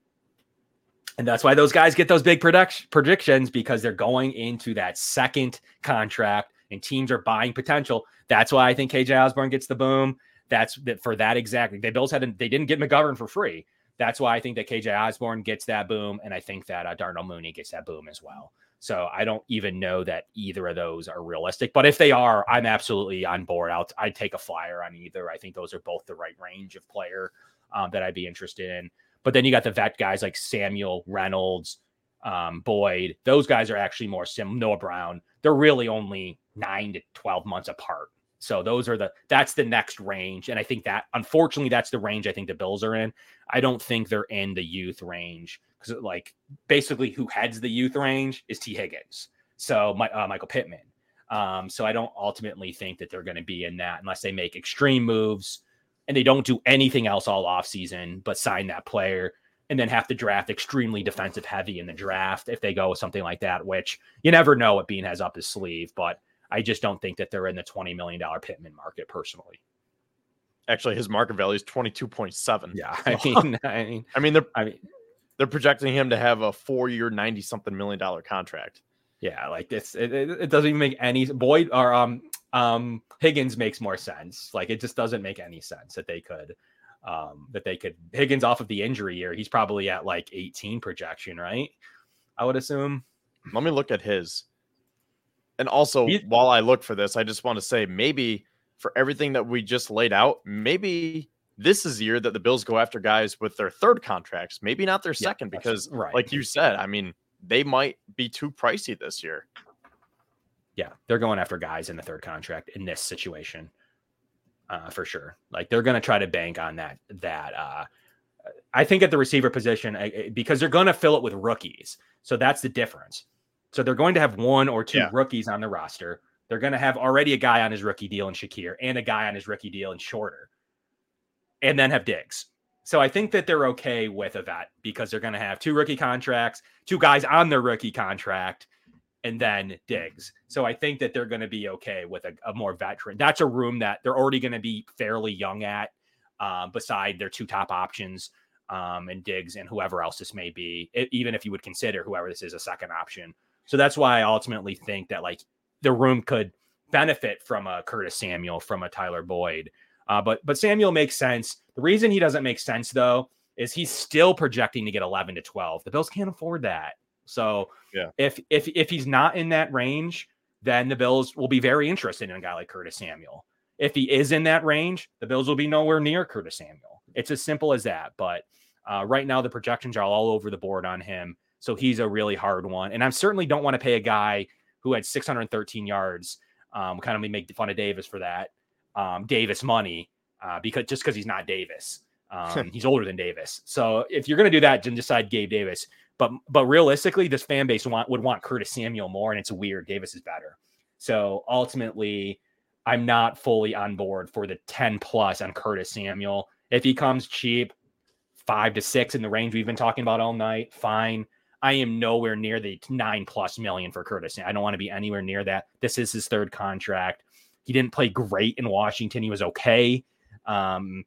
And that's why those guys get those big predictions because they're going into that second contract and teams are buying potential. That's why I think KJ Osborn gets the boom. That's that for that exactly. They Bills had they didn't get McGovern for free. That's why I think that KJ Osborn gets that boom, and I think that uh, Darnell Mooney gets that boom as well. So I don't even know that either of those are realistic. But if they are, I'm absolutely on board. I'll I'd take a flyer on either. I think those are both the right range of player um, that I'd be interested in. But then you got the vet guys like Samuel Reynolds, um, Boyd. Those guys are actually more sim. Noah Brown. They're really only nine to twelve months apart. So those are the that's the next range, and I think that unfortunately that's the range I think the Bills are in. I don't think they're in the youth range because like basically who heads the youth range is Tee Higgins, so my, uh, Michael Pittman. Um, so I don't ultimately think that they're going to be in that unless they make extreme moves and they don't do anything else all offseason but sign that player and then have to draft extremely defensive heavy in the draft if they go with something like that, which you never know what Beane has up his sleeve. But I just don't think that they're in the $20 million Pittman market personally. Actually, his market value is 22.7. Yeah. I mean, I mean, I mean, they're, I mean, they're projecting him to have a four year, 90 something million dollar contract. Yeah. Like this, it, it, doesn't even make any Boyd or, um, um, Higgins makes more sense. Like it just doesn't make any sense that they could, um, that they could Higgins off of the injury year. He's probably at like 18 projection, right? I would assume. Let me look at his. And also, while I look for this, I just want to say maybe for everything that we just laid out, maybe this is the year that the Bills go after guys with their third contracts, maybe not their second, yeah, because, right. like you said, I mean, they might be too pricey this year. Yeah, they're going after guys in the third contract in this situation, uh, for sure. Like they're going to try to bank on that. That uh, I think at the receiver position because they're going to fill it with rookies, so that's the difference. So they're going to have one or two yeah. rookies on the roster. They're going to have already a guy on his rookie deal in Shakir and a guy on his rookie deal in Shorter, and then have Diggs. So I think that they're okay with a vet because they're going to have two rookie contracts, two guys on their rookie contract, and then Diggs. So I think that they're going to be okay with a, a, more veteran. That's a room that they're already going to be fairly young at, um, beside their two top options, um, and Diggs and whoever else this may be, it, even if you would consider whoever this is a second option. So that's why I ultimately think that like the room could benefit from a Curtis Samuel, from a Tyler Boyd. Uh, but but Samuel makes sense. The reason he doesn't make sense though is he's still projecting to get 11 to 12. The Bills can't afford that. So yeah, if if if he's not in that range, then the Bills will be very interested in a guy like Curtis Samuel. If he is in that range, the Bills will be nowhere near Curtis Samuel. It's as simple as that. But uh, right now, the projections are all over the board on him. So he's a really hard one. And I certainly don't want to pay a guy who had 613 yards. Um, kind of make fun of Davis for that. Um, Davis money uh, because just because he's not Davis. Um, he's older than Davis. So if you're going to do that, then decide Gabe Davis. But but realistically, this fan base want, would want Curtis Samuel more, and it's weird. Davis is better. So ultimately, I'm not fully on board for the 10 plus on Curtis Samuel. If he comes cheap, five to six in the range we've been talking about all night, fine. I am nowhere near the nine plus million for Curtis. I don't want to be anywhere near that. This is his third contract. He didn't play great in Washington. He was okay. Um,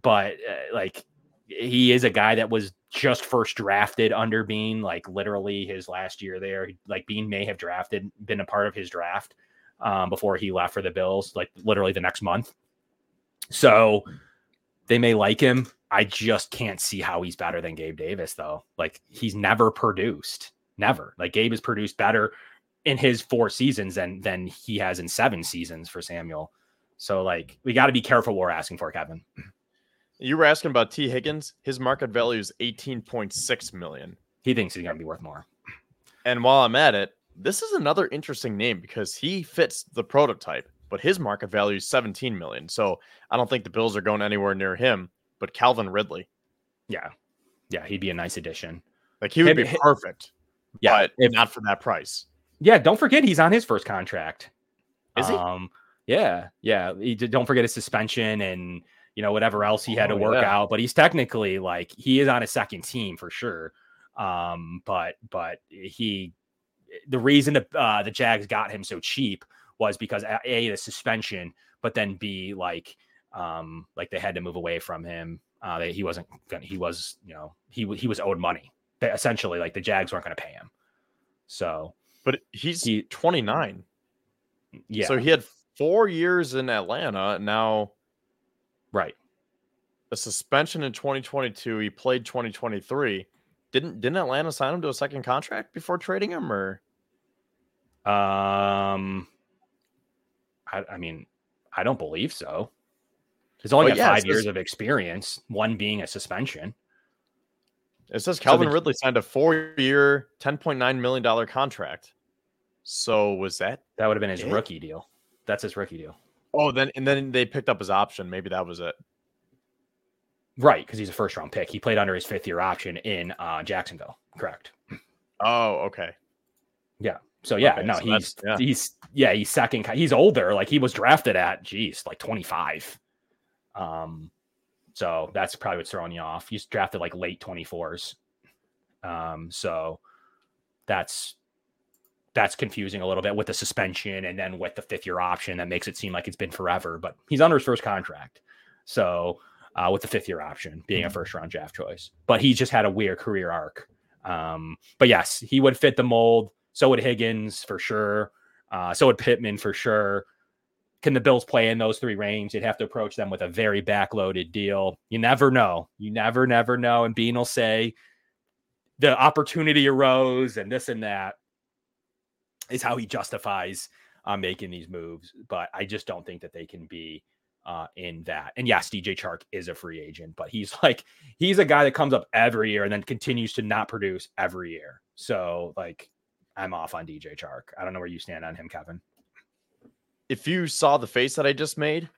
but uh, like he is a guy that was just first drafted under Beane, like literally his last year there. Like Beane may have drafted, been a part of his draft um, before he left for the Bills, like literally the next month. So they may like him. I just can't see how he's better than Gabe Davis, though. Like he's never produced, never. Like Gabe has produced better in his four seasons than than he has in seven seasons for Samuel. So like we got to be careful what we're asking for, Kevin. You were asking about Tee Higgins. His market value is eighteen point six million. He thinks he's gonna be worth more. And while I'm at it, this is another interesting name because he fits the prototype, but his market value is 17 million. So I don't think the Bills are going anywhere near him but Calvin Ridley. Yeah. Yeah, he'd be a nice addition. Like he would be perfect. Yeah, but if, not for that price. Yeah, don't forget he's on his first contract. Is he? Um, yeah, yeah. He, don't forget his suspension and you know whatever else he had oh, to work yeah. out. But he's technically like he is on a second team for sure. Um, but but he, the reason that uh, the Jags got him so cheap was because a the suspension, but then b like um, like they had to move away from him. Uh, they, he wasn't gonna, he was, you know, he he was owed money. They, essentially, like the Jags weren't going to pay him. So, but he's he, 29. Yeah. So he had four years in Atlanta. Now, right. a suspension in 2022. He played 2023. Didn't didn't Atlanta sign him to a second contract before trading him or um I, I mean, I don't believe so. He's only got yeah, five years of experience, one being a suspension. It says Calvin so the, Ridley signed a four-year, ten point nine million dollar contract. So was that that would have been his it? rookie deal? That's his rookie deal. Oh, then and then they picked up his option. Maybe that was it. Right, because he's a first round pick. He played under his fifth year option in uh, Jacksonville. Correct. Oh, okay. Yeah. So yeah, okay, no, so he's yeah. he's yeah, he's second. He's older. Like he was drafted at, geez, like twenty five. Um, so that's probably what's throwing you off. He's drafted like late twenty fours. Um, so that's that's confusing a little bit with the suspension and then with the fifth year option that makes it seem like it's been forever. But he's under his first contract, so uh, with the fifth year option being mm-hmm. a first round draft choice. But he just had a weird career arc. Um, but yes, he would fit the mold. So would Higgins for sure. Uh, so would Pittman for sure. Can the Bills play in those three range? You'd have to approach them with a very backloaded deal. You never know. You never, never know. And Beane will say the opportunity arose and this and that is how he justifies uh, making these moves. But I just don't think that they can be uh, in that. And yes, DJ Chark is a free agent, but he's like he's a guy that comes up every year and then continues to not produce every year. So like I'm off on DJ Chark. I don't know where you stand on him, Kevin. If you saw the face that I just made,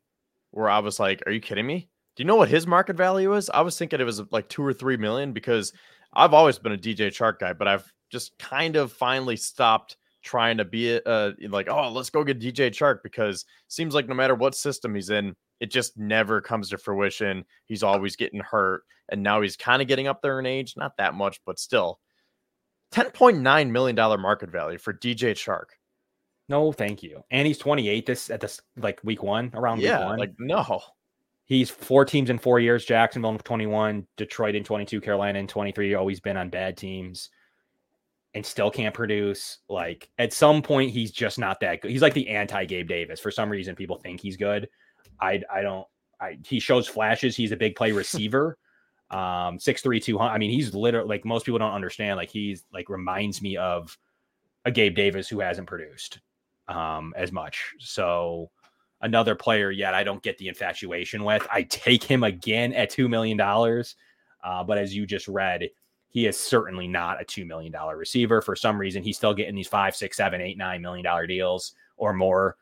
where I was like, "Are you kidding me?" Do you know what his market value is? I was thinking it was like two or three million because I've always been a DJ Chark guy, but I've just kind of finally stopped trying to be uh, like, oh, let's go get DJ Chark because seems like no matter what system he's in, it just never comes to fruition. He's always getting hurt, and now he's kind of getting up there in age, not that much, but still. $10.9 million market value for DJ Chark. No, thank you. And he's 28 this at this like week one, around yeah, week one. Like, no. He's four teams in four years, Jacksonville in 21, Detroit in 22, Carolina in 23, always been on bad teams and still can't produce. Like at some point, he's just not that good. He's like the anti Gabe Davis. For some reason, people think he's good. I I don't. I he shows flashes. He's a big play receiver. um, six three two hundred. I mean, he's literally like most people don't understand. Like he's like reminds me of a Gabe Davis who hasn't produced um as much. So another player yet I don't get the infatuation with. I take him again at two million dollars. Uh, but as you just read, he is certainly not a two million dollar receiver. For some reason, he's still getting these five, six, seven, eight, nine million dollar deals or more.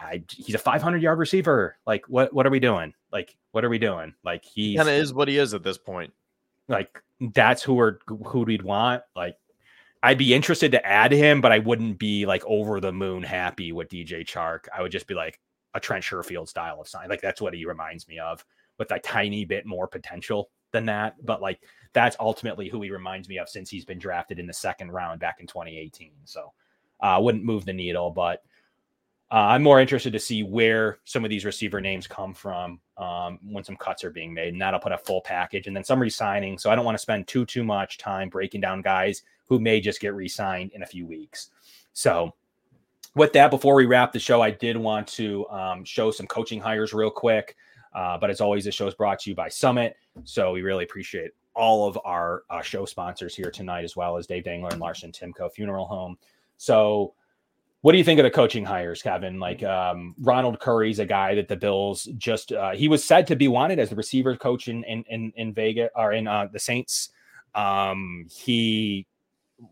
I, he's a 500 yard receiver. Like, what what are we doing? Like, what are we doing? Like, he kind of is what he is at this point. Like, that's who we're who we'd want. Like, I'd be interested to add him, but I wouldn't be like over the moon happy with DJ Chark. I would just be like a Trent Sherfield style of sign. Like, that's what he reminds me of with a tiny bit more potential than that. But like, that's ultimately who he reminds me of since he's been drafted in the second round back in 2018. So, I uh, wouldn't move the needle, but uh, I'm more interested to see where some of these receiver names come from um, when some cuts are being made, and that'll put a full package and then some resigning. So I don't want to spend too too much time breaking down guys who may just get re-signed in a few weeks. So with that, before we wrap the show, I did want to um, show some coaching hires real quick. Uh, but as always, the show is brought to you by Summit. So we really appreciate all of our uh, show sponsors here tonight, as well as Dave Dangler and Larson Timko Funeral Home. So what do you think of the coaching hires, Kevin? Like um, Ronald Curry's a guy that the Bills just uh, he was said to be wanted as the receiver coach in in in, in Vegas or in uh, the Saints. Um, he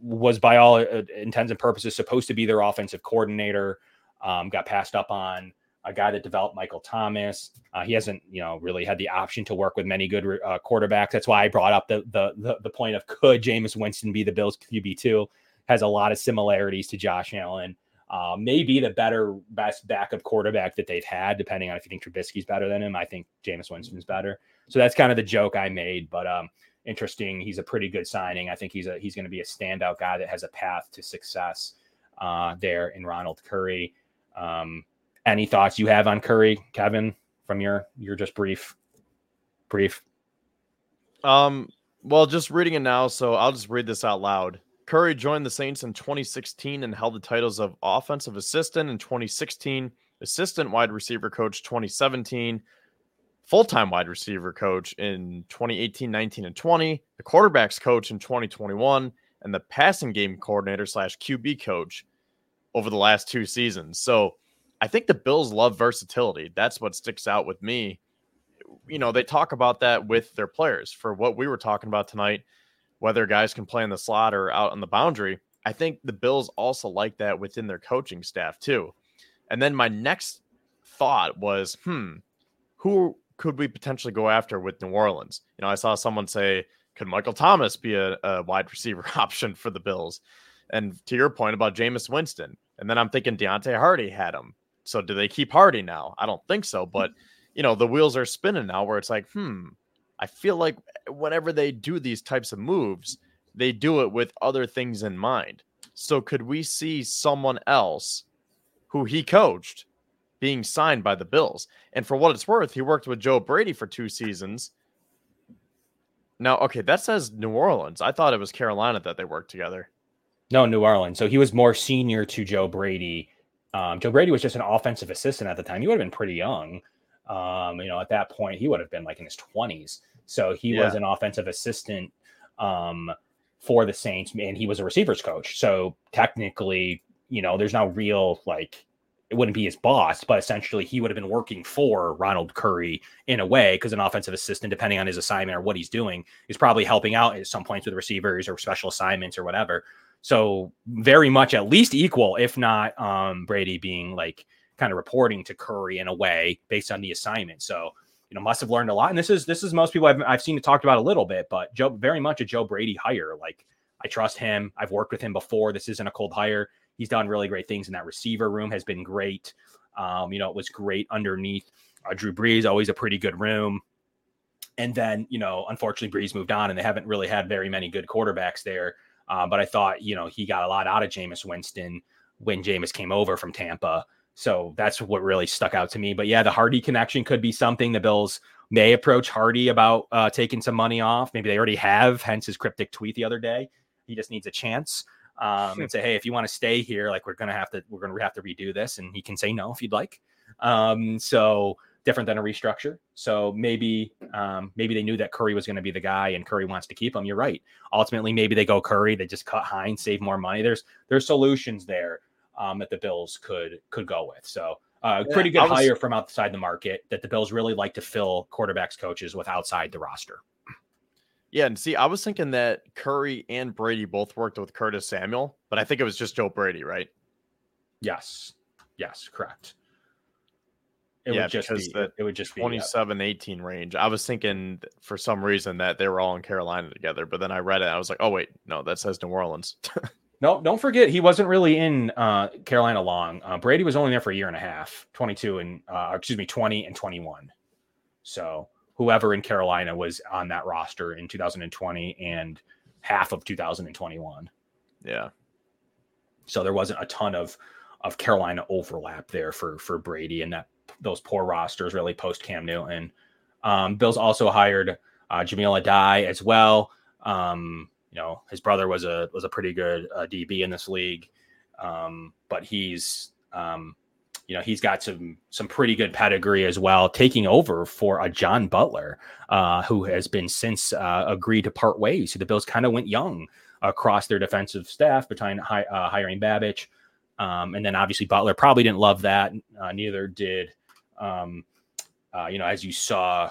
was by all uh, intents and purposes supposed to be their offensive coordinator. Um, got passed up on a guy that developed Michael Thomas. Uh, he hasn't, you know, really had the option to work with many good uh, quarterbacks. That's why I brought up the, the, the the point of could Jameis Winston be the Bills QB two? Has a lot of similarities to Josh Allen uh, maybe the better, best backup quarterback that they've had, depending on if you think Trubisky's better than him. I think Jameis Winston's better. So that's kind of the joke I made. But um, interesting. He's a pretty good signing. I think he's a he's going to be a standout guy that has a path to success uh, there in Ronald Curry. Um, any thoughts you have on Curry, Kevin, from your your just brief brief? Um, well, just reading it now, so I'll just read this out loud. Curry joined the Saints in 2016 and held the titles of offensive assistant in 2016, assistant wide receiver coach 2017, full time wide receiver coach in 2018, 19, and 20, the quarterbacks coach in 2021, and the passing game coordinator slash QB coach over the last two seasons. So I think the Bills love versatility. That's what sticks out with me. You know, they talk about that with their players for what we were talking about tonight, whether guys can play in the slot or out on the boundary. I think the Bills also like that within their coaching staff too. And then my next thought was, hmm, who could we potentially go after with New Orleans? You know, I saw someone say, could Michael Thomas be a, a wide receiver option for the Bills? And to your point about Jameis Winston, and then I'm thinking Deonte Harty had him. So do they keep Harty now? I don't think so, but you know, the wheels are spinning now where it's like, hmm, I feel like whenever they do these types of moves, they do it with other things in mind. So could we see someone else who he coached being signed by the Bills? And for what it's worth, he worked with Joe Brady for two seasons. Now, okay, that says New Orleans. I thought it was Carolina that they worked together. No, New Orleans. So he was more senior to Joe Brady. Um, Joe Brady was just an offensive assistant at the time. He would have been pretty young. Um, you know, at that point, he would have been like in his 20s. So he yeah. was an offensive assistant um, for the Saints, and he was a receivers coach. So technically, you know, there's no real like it wouldn't be his boss, but essentially he would have been working for Ronald Curry in a way because an offensive assistant, depending on his assignment or what he's doing, is probably helping out at some points with receivers or special assignments or whatever. So very much at least equal, if not um, Brady being like kind of reporting to Curry in a way based on the assignment. So you know must have learned a lot. And this is this is most people I've I've seen it talked about a little bit, but Joe very much a Joe Brady hire. Like I trust him. I've worked with him before. This isn't a cold hire. He's done really great things in that receiver room. Has been great. Um, you know, it was great underneath uh, Drew Brees. Always a pretty good room. And then, you know, unfortunately, Brees moved on, and they haven't really had very many good quarterbacks there. Uh, but I thought, you know, he got a lot out of Jameis Winston when Jameis came over from Tampa. So that's what really stuck out to me. But yeah, the Harty connection could be something. The Bills may approach Harty about uh, taking some money off. Maybe they already have, hence his cryptic tweet the other day. He just needs a chance um, and say, hey, if you want to stay here, like we're gonna have to, we're gonna have to redo this, and he can say no if you'd like. Um, so different than a restructure. So maybe, um, maybe they knew that Curry was going to be the guy, and Curry wants to keep him. You're right. Ultimately, maybe they go Curry. They just cut Hines, save more money. There's there's solutions there um, that the Bills could could go with. So. Uh, yeah, pretty good was, hire from outside the market that the Bills really like to fill quarterbacks coaches with outside the roster. Yeah, and see, I was thinking that Curry and Brady both worked with Curtis Samuel, but I think it was just Joe Brady, right? Yes. Yes, correct. It yeah, would just because be, the it would just 27 be, yeah. 18 range. I was thinking for some reason that they were all in Carolina together, but then I read it. I was like, oh, wait, no, that says New Orleans. no, don't forget, he wasn't really in uh, Carolina long. Uh, Brady was only there for a year and a half 22 and, uh, excuse me, 20 and 21. So whoever in Carolina was on that roster in 2020 and half of 2021. Yeah. So there wasn't a ton of of Carolina overlap there for for Brady and that those poor rosters really post Cam Newton. Um, Bills also hired uh, Jahmile Addae as well. Um, you know, his brother was a was a pretty good uh, DB in this league, um, but he's um, you know he's got some some pretty good pedigree as well, taking over for a John Butler, uh, who has been since uh, agreed to part ways. So the Bills kind of went young across their defensive staff between hi, uh, hiring Babich, um, and then obviously Butler probably didn't love that. Uh, neither did, um, uh, you know, as you saw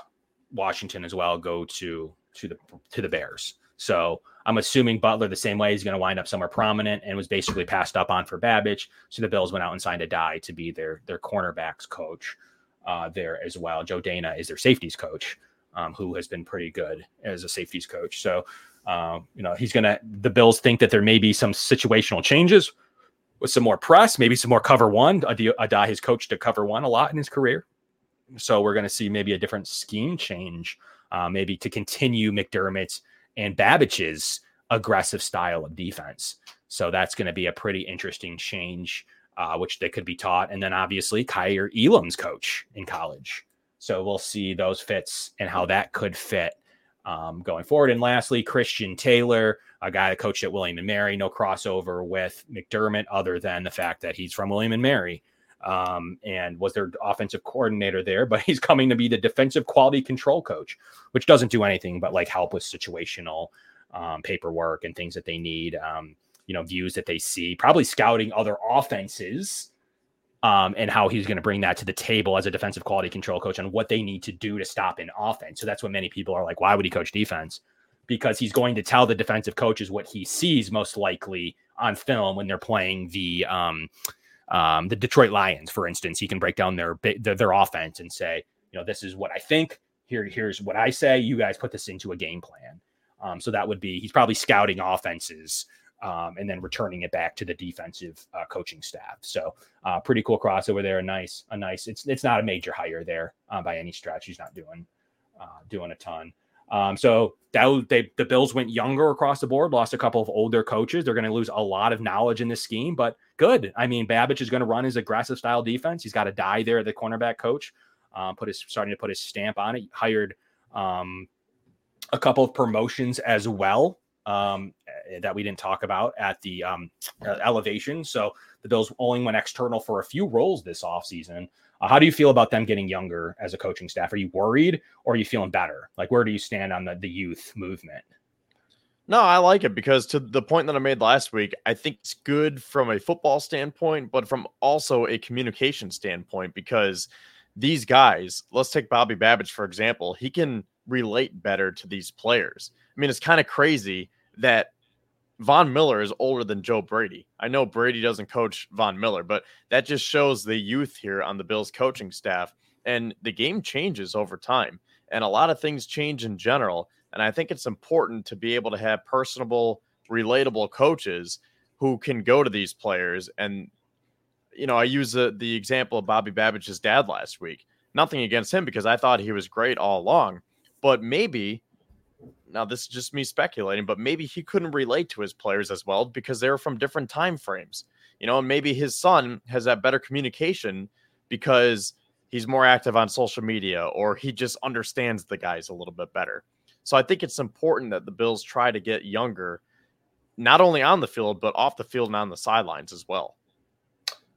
Washington as well go to to the to the Bears. So I'm assuming Butler the same way is going to wind up somewhere prominent and was basically passed up on for Babich. So the Bills went out and signed Addae to be their their cornerbacks coach uh, there as well. Joe Danna is their safeties coach, um, who has been pretty good as a safeties coach. So um, you know he's gonna. The Bills think that there may be some situational changes with some more press, maybe some more cover one. Addae has coached to cover one a lot in his career, so we're going to see maybe a different scheme change, uh, maybe to continue McDermott's and Babich's aggressive style of defense. So that's going to be a pretty interesting change, uh, which they could be taught. And then obviously Kaiir Elam's coach in college. So we'll see those fits and how that could fit um, going forward. And lastly, Christian Taylor, a guy that coached at William and Mary, no crossover with McDermott other than the fact that he's from William and Mary. um, and was their offensive coordinator there. But he's coming to be the defensive quality control coach, which doesn't do anything but like help with situational um, paperwork and things that they need. Um, you know, views that they see, probably scouting other offenses. Um, and how he's going to bring that to the table as a defensive quality control coach and what they need to do to stop an offense. So that's what many people are like, why would he coach defense? Because he's going to tell the defensive coaches what he sees most likely on film when they're playing the um, um, the Detroit Lions, for instance, he can break down their, their their offense and say, you know, this is what I think. Here, here's what I say. You guys put this into a game plan. Um, so that would be he's probably scouting offenses um, and then returning it back to the defensive uh, coaching staff. So uh, pretty cool crossover there. A nice, a nice. It's it's not a major hire there uh, by any stretch. He's not doing uh, doing a ton. Um, so that they the Bills went younger across the board, lost a couple of older coaches. They're going to lose a lot of knowledge in this scheme, but good. I mean, Babich is going to run his aggressive style defense. He's got Addae there, the cornerback coach, um, put his starting to put his stamp on it. Hired um, a couple of promotions as well um, eh, that we didn't talk about at the um, uh, elevation. So the Bills only went external for a few roles this offseason. Uh, how do you feel about them getting younger as a coaching staff? Are you worried or are you feeling better? Like, where do you stand on the, the youth movement? No, I like it because to the point that I made last week, I think it's good from a football standpoint, but from also a communication standpoint because these guys, let's take Bobby Babich for example, he can relate better to these players. I mean, it's kind of crazy that Von Miller is older than Joe Brady. I know Brady doesn't coach Von Miller, but that just shows the youth here on the Bills coaching staff. And the game changes over time, and a lot of things change in general. And I think it's important to be able to have personable, relatable coaches who can go to these players. And, you know, I use the, the example of Bobby Babich's dad last week. Nothing against him because I thought he was great all along, but maybe now this is just me speculating, but maybe he couldn't relate to his players as well because they're from different time frames. You know, and maybe his son has that better communication because he's more active on social media or he just understands the guys a little bit better. So I think it's important that the Bills try to get younger, not only on the field, but off the field and on the sidelines as well.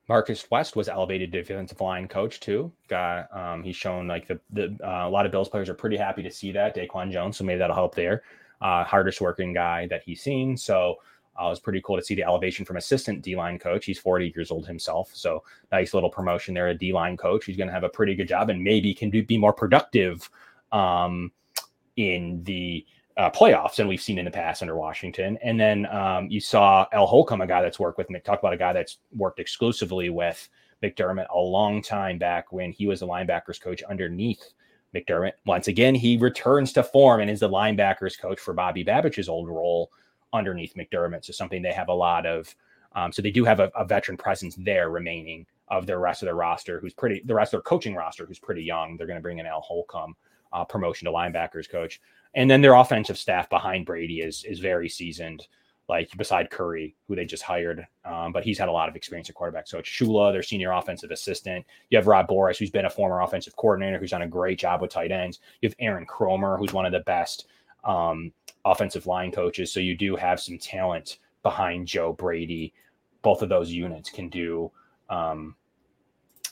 Marcus West was elevated defensive line coach too. Got um, he's shown like the the uh, a lot of Bills players are pretty happy to see that Daquan Jones, so maybe that'll help there. Uh, hardest working guy that he's seen, so uh, it was pretty cool to see the elevation from assistant D line coach. He's 40 years old himself, so nice little promotion there. A D line coach, he's going to have a pretty good job and maybe can do, be more productive um, in the uh, playoffs than we've seen in the past under Washington. And then um, you saw Al Holcomb, a guy that's worked with Talk about a guy that's worked exclusively with McDermott a long time back when he was the linebackers coach underneath McDermott. Once again, he returns to form and is the linebackers coach for Bobby Babich's old role underneath McDermott. So something they have a lot of. Um, so they do have a, a, veteran presence there remaining of their rest of their roster, who's pretty. The rest of their coaching roster, who's pretty young. They're going to bring in Al Holcomb, uh, promotion to linebackers coach. And then their offensive staff behind Brady is is very seasoned, like beside Curry, who they just hired. Um, but he's had a lot of experience at quarterback. So it's Shula, their senior offensive assistant. You have Rob Boras, who's been a former offensive coordinator, who's done a great job with tight ends. You have Aaron Kromer, who's one of the best um, offensive line coaches. So you do have some talent behind Joe Brady. Both of those units can do um,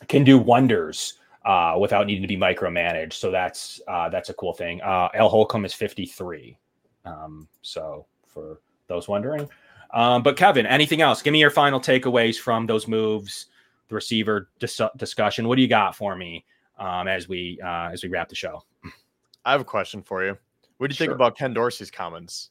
can do wonders uh, without needing to be micromanaged. So that's uh, that's a cool thing. Uh, Al Holcomb is 53. Um, so for those wondering, um, but Kevin, anything else? Give me your final takeaways from those moves, the receiver dis- discussion. What do you got for me um, as we uh, as we wrap the show? I have a question for you. What do you sure. think about Ken Dorsey's comments?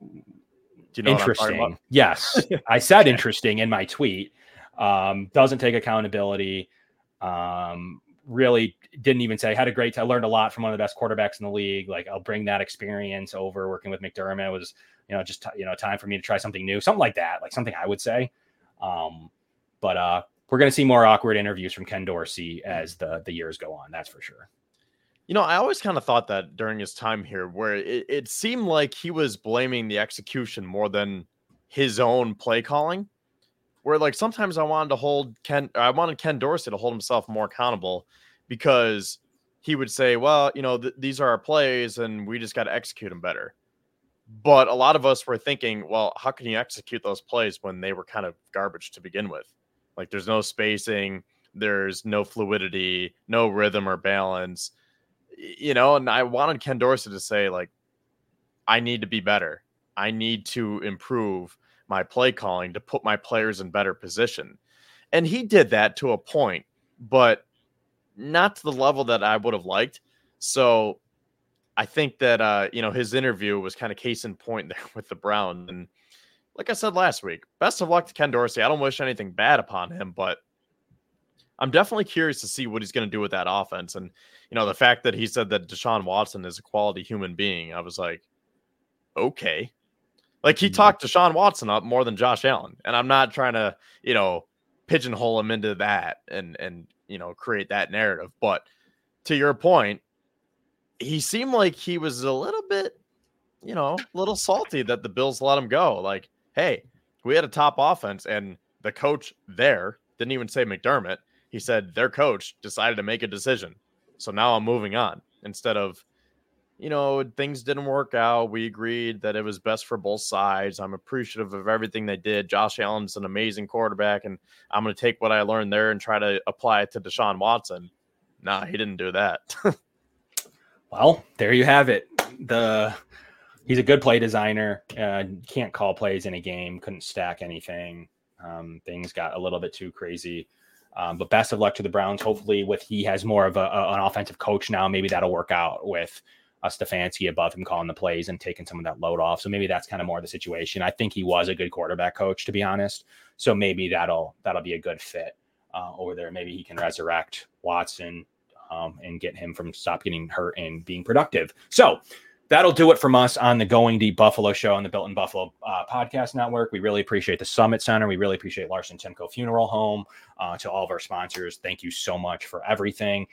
Do you know interesting? Yes, I said interesting in my tweet um, doesn't take accountability. Um, really didn't even say had a great. I learned a lot from one of the best quarterbacks in the league. Like I'll bring that experience over working with McDermott. It was you know just t- you know time for me to try something new, something like that, like something I would say. Um, but uh, we're going to see more awkward interviews from Ken Dorsey as the the years go on. That's for sure. You know, I always kind of thought that during his time here, where it, it seemed like he was blaming the execution more than his own play calling where like sometimes I wanted to hold Ken, I wanted Ken Dorsey to hold himself more accountable because he would say, well, you know, th- these are our plays and we just got to execute them better. But a lot of us were thinking, well, how can you execute those plays when they were kind of garbage to begin with? Like there's no spacing, there's no fluidity, no rhythm or balance. You know, and I wanted Ken Dorsey to say, like, I need to be better. I need to improve my play calling to put my players in better position. And he did that to a point, but not to the level that I would have liked. So I think that uh, you know, his interview was kind of case in point there with the Browns. And like I said last week, best of luck to Ken Dorsey. I don't wish anything bad upon him, but I'm definitely curious to see what he's going to do with that offense. And you know, the fact that he said that Deshaun Watson is a quality human being, I was like, okay. Like he mm-hmm. talked Deshaun Watson up more than Josh Allen, and I'm not trying to, you know, pigeonhole him into that and and you know create that narrative. But to your point, he seemed like he was a little bit, you know, a little salty that the Bills let him go. Like, hey, we had a top offense, and the coach there didn't even say McDermott. He said their coach decided to make a decision. So now I'm moving on instead of you know, things didn't work out. We agreed that it was best for both sides. I'm appreciative of everything they did. Josh Allen's an amazing quarterback, and I'm going to take what I learned there and try to apply it to Deshaun Watson. Nah, he didn't do that. well, there you have it. The he's a good play designer. Uh, can't call plays in a game. Couldn't stack anything. Um, things got a little bit too crazy. Um, but best of luck to the Browns. Hopefully, with he has more of a, a, an offensive coach now, maybe that'll work out with uh, Stefanski above him calling the plays and taking some of that load off. So maybe that's kind of more the situation. I think he was a good quarterback coach, to be honest. So maybe that'll that'll be a good fit uh, over there. Maybe he can resurrect Watson um, and get him from stop getting hurt and being productive. So that'll do it from us on the Going Deep Buffalo show on the Built in Buffalo uh, podcast network. We really appreciate the Summit Center. We really appreciate Larson Timko Funeral Home. Uh, to all of our sponsors, thank you so much for everything.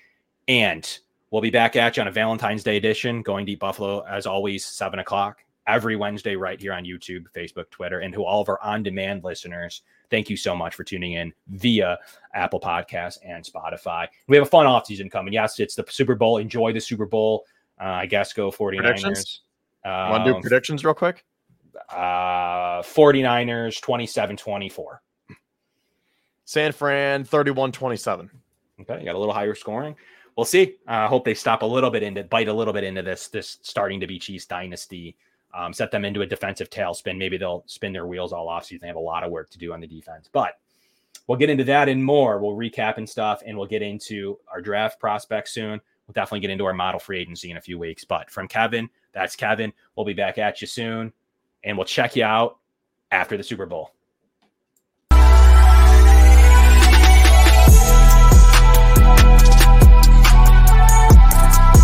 And We'll be back at you on a Valentine's Day edition, Going Deep Buffalo, as always, seven o'clock every Wednesday, right here on YouTube, Facebook, Twitter, and to all of our on demand listeners. Thank you so much for tuning in via Apple Podcasts and Spotify. We have a fun offseason coming. Yes, it's the Super Bowl. Enjoy the Super Bowl. Uh, I guess go 49ers. Um, Want to do predictions real quick? Uh, 49ers 27 24. San Fran 31 27. Okay, you got a little higher scoring we'll see. I uh, hope they stop a little bit into bite a little bit into this this starting to be Chiefs dynasty. Um, set them into a defensive tailspin. Maybe they'll spin their wheels all off. So they have a lot of work to do on the defense. But we'll get into that and more. We'll recap and stuff, and we'll get into our draft prospects soon. We'll definitely get into our model free agency in a few weeks. But from Kevin, that's Kevin. We'll be back at you soon, and we'll check you out after the Super Bowl.